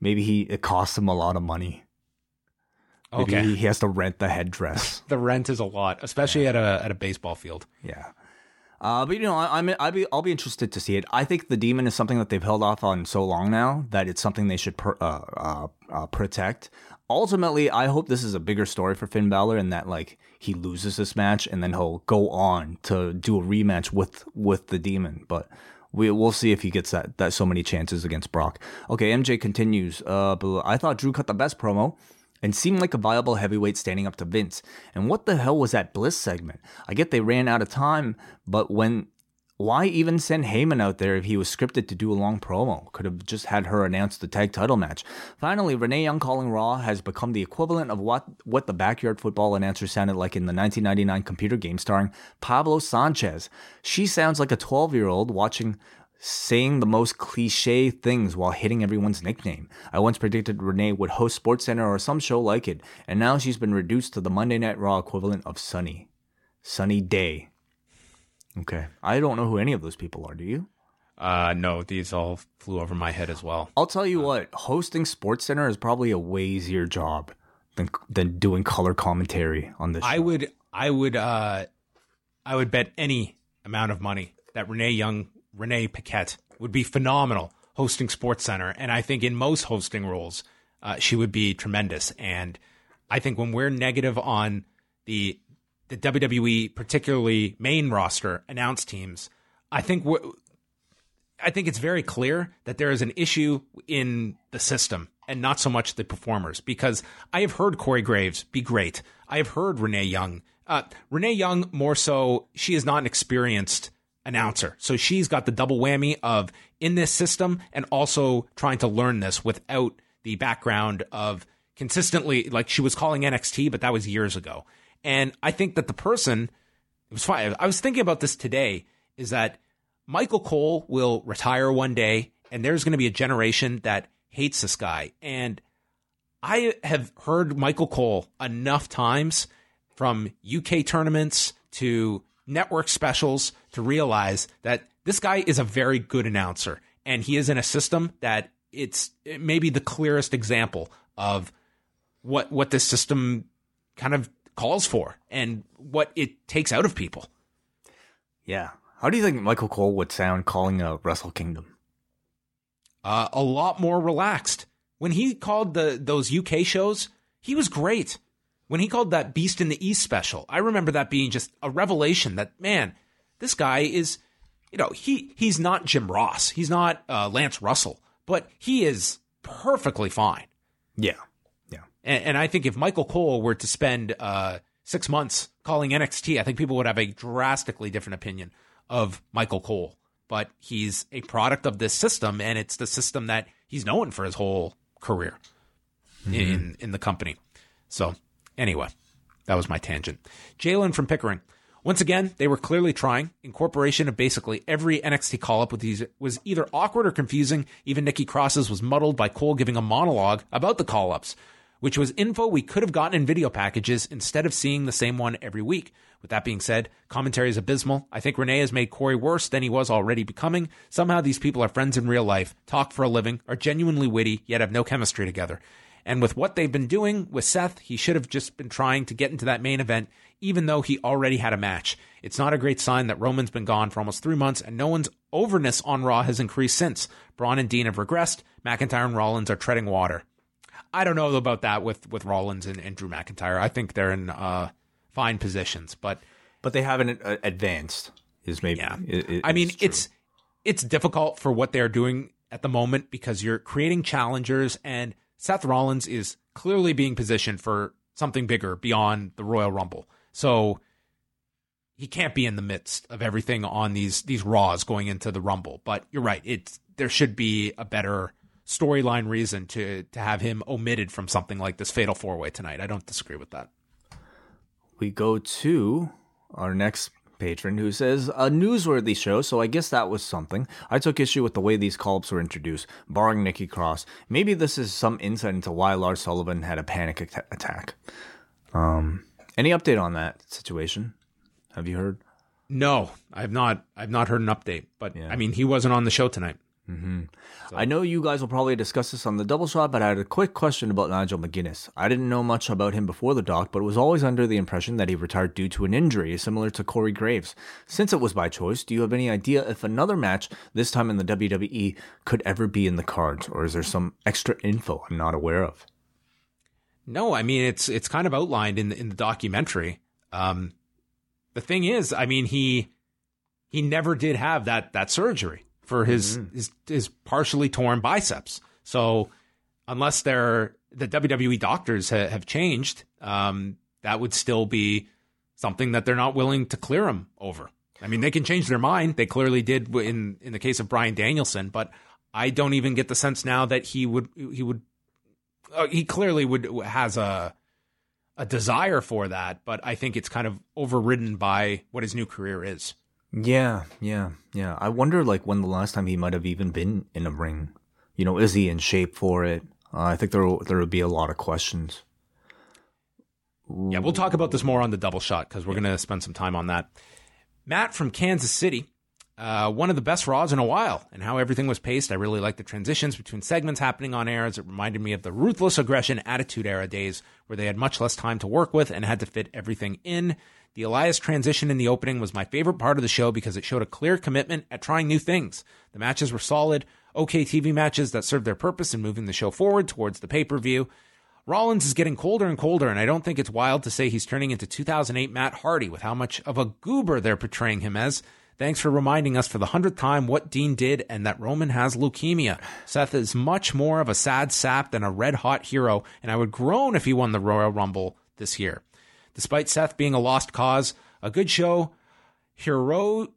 Speaker 1: Maybe he it costs him a lot of money. Maybe okay. he has to rent the headdress.
Speaker 4: the rent is a lot, especially yeah. at a at a baseball field.
Speaker 1: Yeah. Uh, but you know, I, am I'll be I'll be interested to see it. I think the demon is something that they've held off on so long now that it's something they should per, uh, uh, uh, protect. Ultimately, I hope this is a bigger story for Finn Balor and that like he loses this match and then he'll go on to do a rematch with with the demon. But we we'll see if he gets that that so many chances against Brock. Okay, MJ continues. Uh, I thought Drew cut the best promo and seemed like a viable heavyweight standing up to Vince. And what the hell was that Bliss segment? I get they ran out of time, but when why even send Heyman out there if he was scripted to do a long promo? Could have just had her announce the tag title match. Finally, Renee Young calling Raw has become the equivalent of what, what the backyard football announcer sounded like in the 1999 computer game starring Pablo Sanchez. She sounds like a 12 year old watching saying the most cliche things while hitting everyone's nickname. I once predicted Renee would host SportsCenter or some show like it, and now she's been reduced to the Monday Night Raw equivalent of Sunny. Sunny Day. Okay. I don't know who any of those people are, do you?
Speaker 4: Uh, no, these all flew over my head as well.
Speaker 1: I'll tell you what, hosting Sports Center is probably a way easier job than than doing color commentary on this.
Speaker 4: I
Speaker 1: show.
Speaker 4: would, I would, uh, I would bet any amount of money that Renee Young, Renee Paquette would be phenomenal hosting Sports Center, and I think in most hosting roles, uh, she would be tremendous. And I think when we're negative on the the WWE, particularly main roster announced teams, I think I think it's very clear that there is an issue in the system and not so much the performers because I have heard Corey Graves be great. I have heard Renee Young. Uh, Renee Young, more so, she is not an experienced announcer. So she's got the double whammy of in this system and also trying to learn this without the background of consistently, like she was calling NXT, but that was years ago. And I think that the person, it was fine. I was thinking about this today, is that Michael Cole will retire one day, and there's going to be a generation that hates this guy. And I have heard Michael Cole enough times from UK tournaments to network specials to realize that this guy is a very good announcer. And he is in a system that it's it maybe the clearest example of what what this system kind of calls for and what it takes out of people.
Speaker 1: Yeah. How do you think Michael Cole would sound calling a Wrestle Kingdom?
Speaker 4: Uh, a lot more relaxed. When he called the those UK shows, he was great. When he called that Beast in the East special, I remember that being just a revelation that man, this guy is, you know, he he's not Jim Ross, he's not uh, Lance Russell, but he is perfectly fine.
Speaker 1: Yeah. Yeah.
Speaker 4: And, and I think if Michael Cole were to spend uh, six months calling NXT, I think people would have a drastically different opinion of Michael Cole. But he's a product of this system, and it's the system that he's known for his whole career in in the company. So anyway, that was my tangent. Jalen from Pickering. Once again, they were clearly trying. Incorporation of basically every NXT call up with these was either awkward or confusing. Even Nikki Cross's was muddled by Cole giving a monologue about the call ups, which was info we could have gotten in video packages instead of seeing the same one every week. With that being said, commentary is abysmal. I think Renee has made Corey worse than he was already becoming. Somehow these people are friends in real life, talk for a living, are genuinely witty, yet have no chemistry together. And with what they've been doing with Seth, he should have just been trying to get into that main event, even though he already had a match. It's not a great sign that Roman's been gone for almost three months and no one's overness on Raw has increased since. Braun and Dean have regressed. McIntyre and Rollins are treading water. I don't know about that with, with Rollins and, and Drew McIntyre. I think they're in uh, fine positions, but
Speaker 1: But they haven't uh, advanced. Is maybe.
Speaker 4: yeah.
Speaker 1: i- i-
Speaker 4: I mean,
Speaker 1: true.
Speaker 4: it's it's difficult for what they're doing at the moment because you're creating challengers, and Seth Rollins is clearly being positioned for something bigger beyond the Royal Rumble. So he can't be in the midst of everything on these these Raws going into the Rumble. But you're right; it's there should be a better storyline reason to to have him omitted from something like this Fatal Four Way tonight. I don't disagree with that.
Speaker 1: we go to our next patron who says a newsworthy show so i guess that was something i took issue with the way these call-ups were introduced barring nikki cross maybe this is some insight into why lars sullivan had a panic at- attack um any update on that situation have you heard
Speaker 4: No, I've not. I've not heard an update. But
Speaker 1: Yeah.
Speaker 4: I mean, he wasn't on the show tonight.
Speaker 1: I know you guys will probably discuss this on the double shot, but I had a quick question about Nigel McGuinness. I didn't know much about him before the doc, but was always under the impression that he retired due to an injury similar to Corey Graves. Since it was by choice, do you have any idea if another match, this time in the WWE, could ever be in the cards, or is there some extra info I'm not aware of?
Speaker 4: No, I mean it's it's kind of outlined in the, in the documentary. Um, the thing is, I mean he he never did have that that surgery for his his, his partially torn biceps. So unless they're the WWE doctors ha- have changed, um, that would still be something that they're not willing to clear him over. I mean, they can change their mind. They clearly did in in the case of Bryan Danielson, but I don't even get the sense now that he would he would uh, he clearly would has a a desire for that, but I think it's kind of overridden by what his new career is.
Speaker 1: Yeah, yeah, yeah. I wonder, like, when the last time he might have even been in a ring. You know, is he in shape for it? Uh, I think there there would be a lot of questions.
Speaker 4: Yeah, we'll talk about this more on the double shot because we're going to spend some time on that. Matt from Kansas City uh, one of the best Raws in a while, and how everything was paced. I really liked the transitions between segments happening on air, as it reminded me of the ruthless aggression attitude era days where they had much less time to work with and had to fit everything in. The Elias transition in the opening was my favorite part of the show because it showed a clear commitment at trying new things. The matches were solid, okay TV matches that served their purpose in moving the show forward towards the pay per view. Rollins is getting colder and colder, and I don't think it's wild to say he's turning into 2008 Matt Hardy with how much of a goober they're portraying him as. Thanks for reminding us for the hundredth time what Dean did and that Roman has leukemia. Seth is much more of a sad sap than a red hot hero, and I would groan if he won the Royal Rumble this year. Despite Seth being a lost cause, a good show, Hero,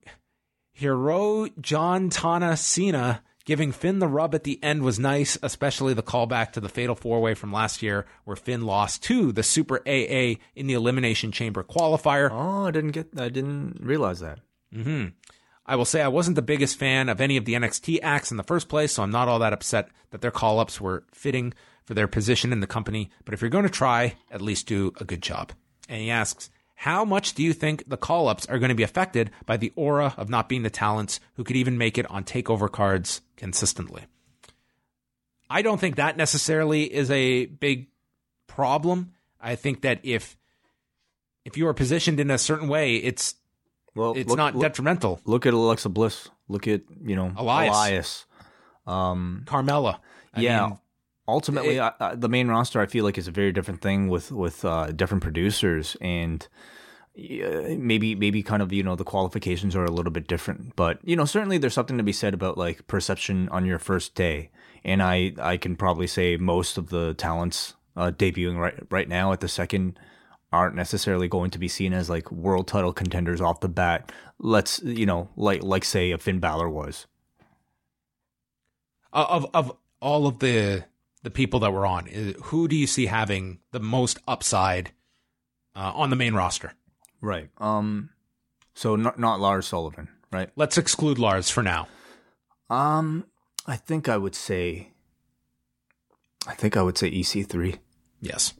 Speaker 4: Hero John Tana Cena giving Finn the rub at the end was nice, especially the callback to the Fatal Four Way from last year, where Finn lost to the Super AA in the Elimination Chamber qualifier.
Speaker 1: Oh, I didn't get. I didn't realize that.
Speaker 4: Mm-hmm. I will say I wasn't the biggest fan of any of the NXT acts in the first place, so I'm not all that upset that their call ups were fitting for their position in the company. But if you're going to try, at least do a good job. And he asks, how much do you think the call ups are going to be affected by the aura of not being the talents who could even make it on takeover cards consistently? I don't think that necessarily is a big problem. I think that if if you are positioned in a certain way, it's
Speaker 1: Well,
Speaker 4: it's
Speaker 1: look-
Speaker 4: not
Speaker 1: look,
Speaker 4: detrimental.
Speaker 1: Look at Alexa Bliss. Look at you know
Speaker 4: Elias.
Speaker 1: Elias. Um,
Speaker 4: Carmella. I
Speaker 1: yeah.
Speaker 4: mean,
Speaker 1: ultimately,
Speaker 4: it-
Speaker 1: I, I, the main roster I feel like is a very different thing with with uh, different producers and. yeah, Maybe, maybe kind of you know the qualifications are a little bit different, but you know certainly there's something to be said about like perception on your first day, and I I can probably say most of the talents uh, debuting right right now at the second aren't necessarily going to be seen as like world title contenders off the bat. Let's you know like like say a Finn Balor was.
Speaker 4: of of all of the the people that were on, who do you see having the most upside uh, on the main roster?
Speaker 1: Right. Um. So not not Lars Sullivan, right?
Speaker 4: Let's exclude Lars for now.
Speaker 1: Um. I think I would say. I think I would say EC3.
Speaker 4: Yes.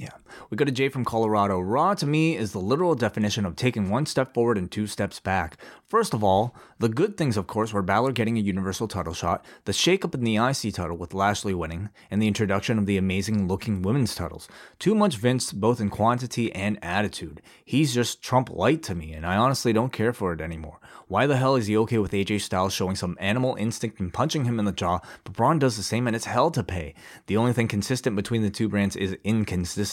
Speaker 1: Yeah. We got a Jay from Colorado. Raw to me is the literal definition of taking one step forward and two steps back. First of all, the good things, of course, were Balor getting a Universal title shot, the shakeup in the IC title with Lashley winning, and the introduction of the amazing looking women's titles. Too much Vince, both in quantity and attitude. He's just Trump light to me, and I honestly don't care for it anymore. Why the hell is he okay with AJ Styles showing some animal instinct and punching him in the jaw, but Braun does the same and it's hell to pay? The only thing consistent between the two brands is inconsistency.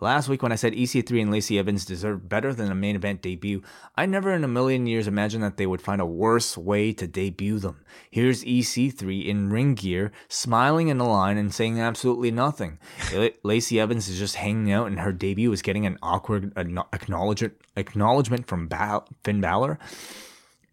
Speaker 1: Last week when I said EC3 and Lacey Evans deserved better than a main event debut, I never in a million years imagined that they would find a worse way to debut them. Here's EC3 in ring gear, smiling in the line and saying absolutely nothing. Lacey Evans is just hanging out and her debut is getting an awkward acknowledgement acknowledgement from Bal- Finn Balor.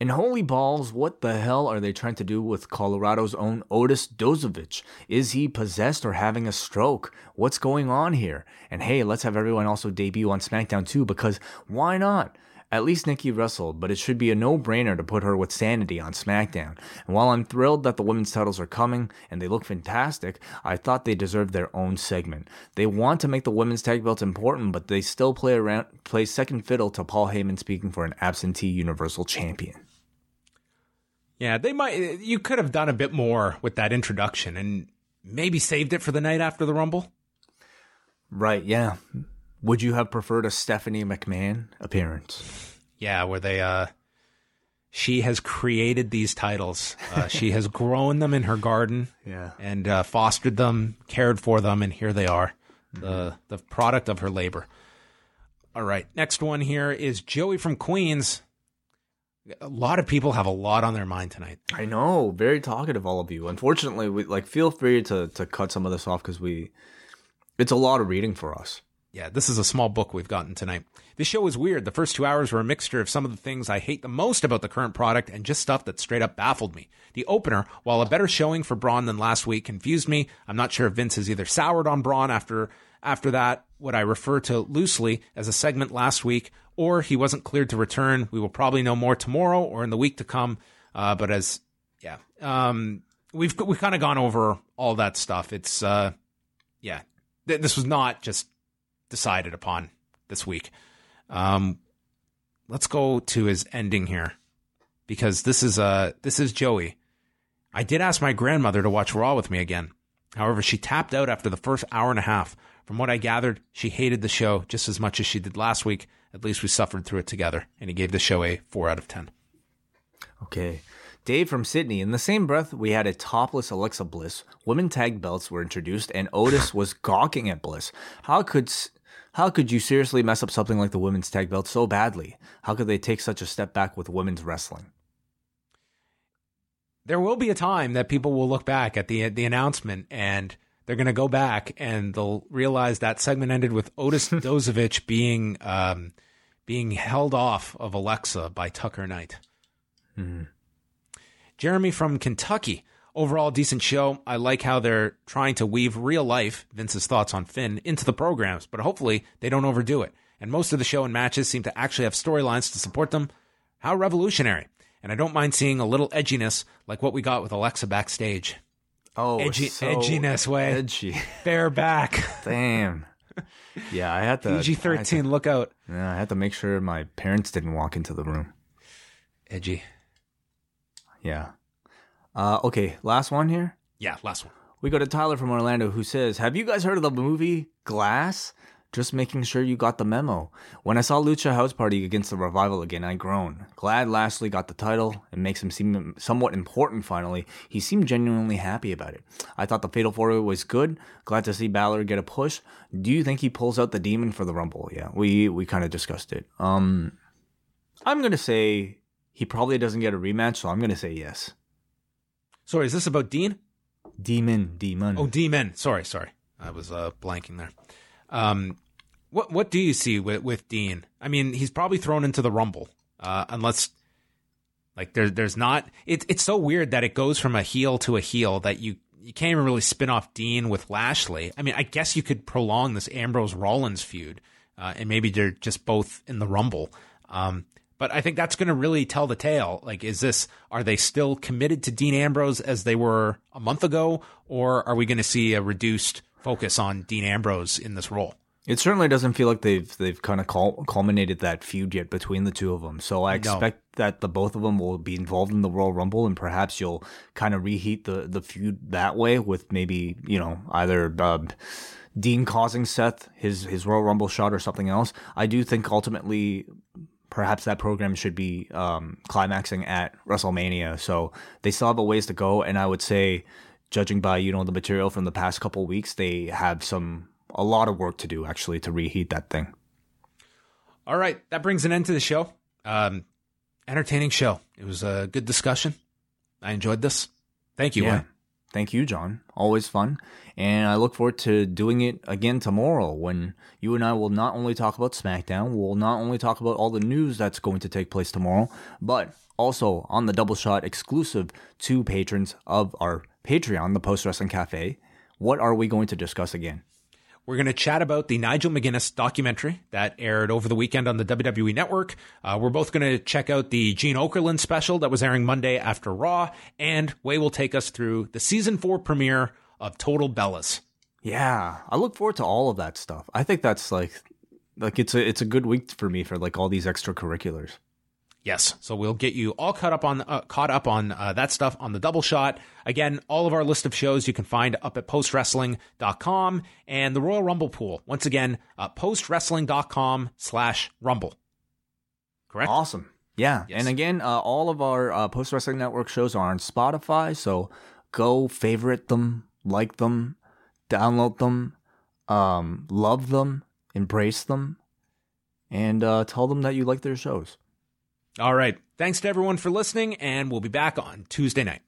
Speaker 1: And holy balls, what the hell are they trying to do with Colorado's own Otis Dozovic? Is he possessed or having a stroke? What's going on here? And hey, let's have everyone also debut on SmackDown too, because why not? At least Nikki wrestled, but it should be a no brainer to put her with Sanity on SmackDown. And while I'm thrilled that the women's titles are coming and they look fantastic, I thought they deserved their own segment. They want to make the women's tag belts important, but they still play around play second fiddle to Paul Heyman speaking for an absentee Universal Champion.
Speaker 4: Yeah, they might. You could have done a bit more with that introduction and maybe saved it for the night after the Rumble.
Speaker 1: Right, yeah. Would you have preferred a Stephanie McMahon appearance?
Speaker 4: Yeah, where they uh she has created these titles. Uh, she has grown them in her garden
Speaker 1: Yeah.
Speaker 4: and uh, fostered them, cared for them, and here they are, the the product of her labor. All right, next one here is Joey from Queens. A lot of people have a lot on their mind tonight.
Speaker 1: I know, very talkative, all of you. Unfortunately, we like feel free to to cut some of this off because we, it's a lot of reading for us.
Speaker 4: Yeah, this is a small book we've gotten tonight. This show is weird. The first two hours were a mixture of some of the things I hate the most about the current product and just stuff that straight up baffled me. The opener, while a better showing for Braun than last week, confused me. I'm not sure if Vince has either soured on Braun after after that, what I refer to loosely as a segment last week, or he wasn't cleared to return. We will probably know more tomorrow or in the week to come. Uh, but as yeah, um, we've we've kind of gone over all that stuff. It's uh, yeah, Th- this was not just decided upon this week. Um, let's go to his ending here. because this is uh this is Joey. I did ask my grandmother to watch Raw with me again. However, she tapped out after the first hour and a half. From what I gathered, she hated the show just as much as she did last week. At least we suffered through it together, and he gave the show a 4 out of 10.
Speaker 1: Okay. Dave from Sydney. In the same breath, we had a topless Alexa Bliss. Women tag belts were introduced, and Otis was gawking at Bliss. How could how could you seriously mess up something like the women's tag belt so badly? How could they take such a step back with women's wrestling?
Speaker 4: There will be a time that people will look back at the the announcement and they're going to go back and they'll realize that segment ended with Otis Dozovic being um, being held off of Alexa by Tucker Knight. Mm-hmm. Jeremy from Kentucky. Overall, decent show. I like how they're trying to weave real life, Vince's thoughts on Finn, into the programs, but hopefully they don't overdo it. And most of the show and matches seem to actually have storylines to support them. How revolutionary. And I don't mind seeing a little edginess like what we got with Alexa backstage.
Speaker 1: Oh,
Speaker 4: Edgy,
Speaker 1: so
Speaker 4: edginess way.
Speaker 1: Edgy.
Speaker 4: Bare back.
Speaker 1: Damn. Yeah, I had to.
Speaker 4: PG 13, look out.
Speaker 1: Yeah, I had to make sure my parents didn't walk into the room.
Speaker 4: Edgy.
Speaker 1: Yeah. Uh, okay, last one here.
Speaker 4: Yeah, last one.
Speaker 1: We go to Tyler from Orlando who says, Have you guys heard of the movie Glass? Just making sure you got the memo. When I saw Lucha House Party against the Revival again, I groaned. Glad Lashley got the title. It makes him seem somewhat important finally. He seemed genuinely happy about it. I thought the Fatal 4 was good. Glad to see Balor get a push. Do you think he pulls out the demon for the Rumble? Yeah, we, we kind of discussed it. Um, I'm going to say he probably doesn't get a rematch, so I'm going to say yes.
Speaker 4: Sorry, is this about Dean?
Speaker 1: Demon, demon.
Speaker 4: Oh, demon. Sorry, sorry. I was uh, blanking there. Um, what what do you see with, with Dean? I mean, he's probably thrown into the Rumble, uh, unless like there there's not. It, it's so weird that it goes from a heel to a heel that you you can't even really spin off Dean with Lashley. I mean, I guess you could prolong this Ambrose Rollins feud, uh, and maybe they're just both in the Rumble. Um, but I think that's going to really tell the tale. Like, is this, are they still committed to Dean Ambrose as they were a month ago? Or are we going to see a reduced focus on Dean Ambrose in this role?
Speaker 1: It certainly doesn't feel like they've they've kind of culminated that feud yet between the two of them. So I expect no. that the both of them will be involved in the Royal Rumble, and perhaps you'll kind of reheat the the feud that way with maybe you know either uh, Dean causing Seth his his Royal Rumble shot or something else. I do think ultimately perhaps that program should be um, climaxing at WrestleMania. So they still have a ways to go, and I would say, judging by you know the material from the past couple weeks, they have some a lot of work to do actually to reheat that thing.
Speaker 4: All right, that brings an end to the show. Um, entertaining show. It was a good discussion. I enjoyed this. Thank you.
Speaker 1: Yeah. Thank you, John. Always fun. And I look forward to doing it again tomorrow when you and I will not only talk about SmackDown, we'll not only talk about all the news that's going to take place tomorrow, but also on the double shot exclusive to patrons of our Patreon, the Post Wrestling Cafe. What are we going to discuss again?
Speaker 4: We're going to chat about the Nigel McGuinness documentary that aired over the weekend on the WWE Network. Uh, we're both going to check out the Gene Okerlund special that was airing Monday after Raw, and Wai will take us through the season four premiere of Total Bellas.
Speaker 1: Yeah, I look forward to all of that stuff. I think that's like, like it's a it's a good week for me for like all these extracurriculars.
Speaker 4: Yes. So we'll get you all caught up on uh, caught up on uh, that stuff on the double shot. Again, all of our list of shows you can find up at postwrestling.com and the Royal Rumble pool. Once again, uh, postwrestling.com slash rumble. Correct?
Speaker 1: Awesome. Yeah. Yes. And again, uh, all of our uh, Post Wrestling Network shows are on Spotify. So go favorite them, like them, download them, um, love them, embrace them, and uh, tell them that you like their shows.
Speaker 4: All right. Thanks to everyone for listening, and we'll be back on Tuesday night.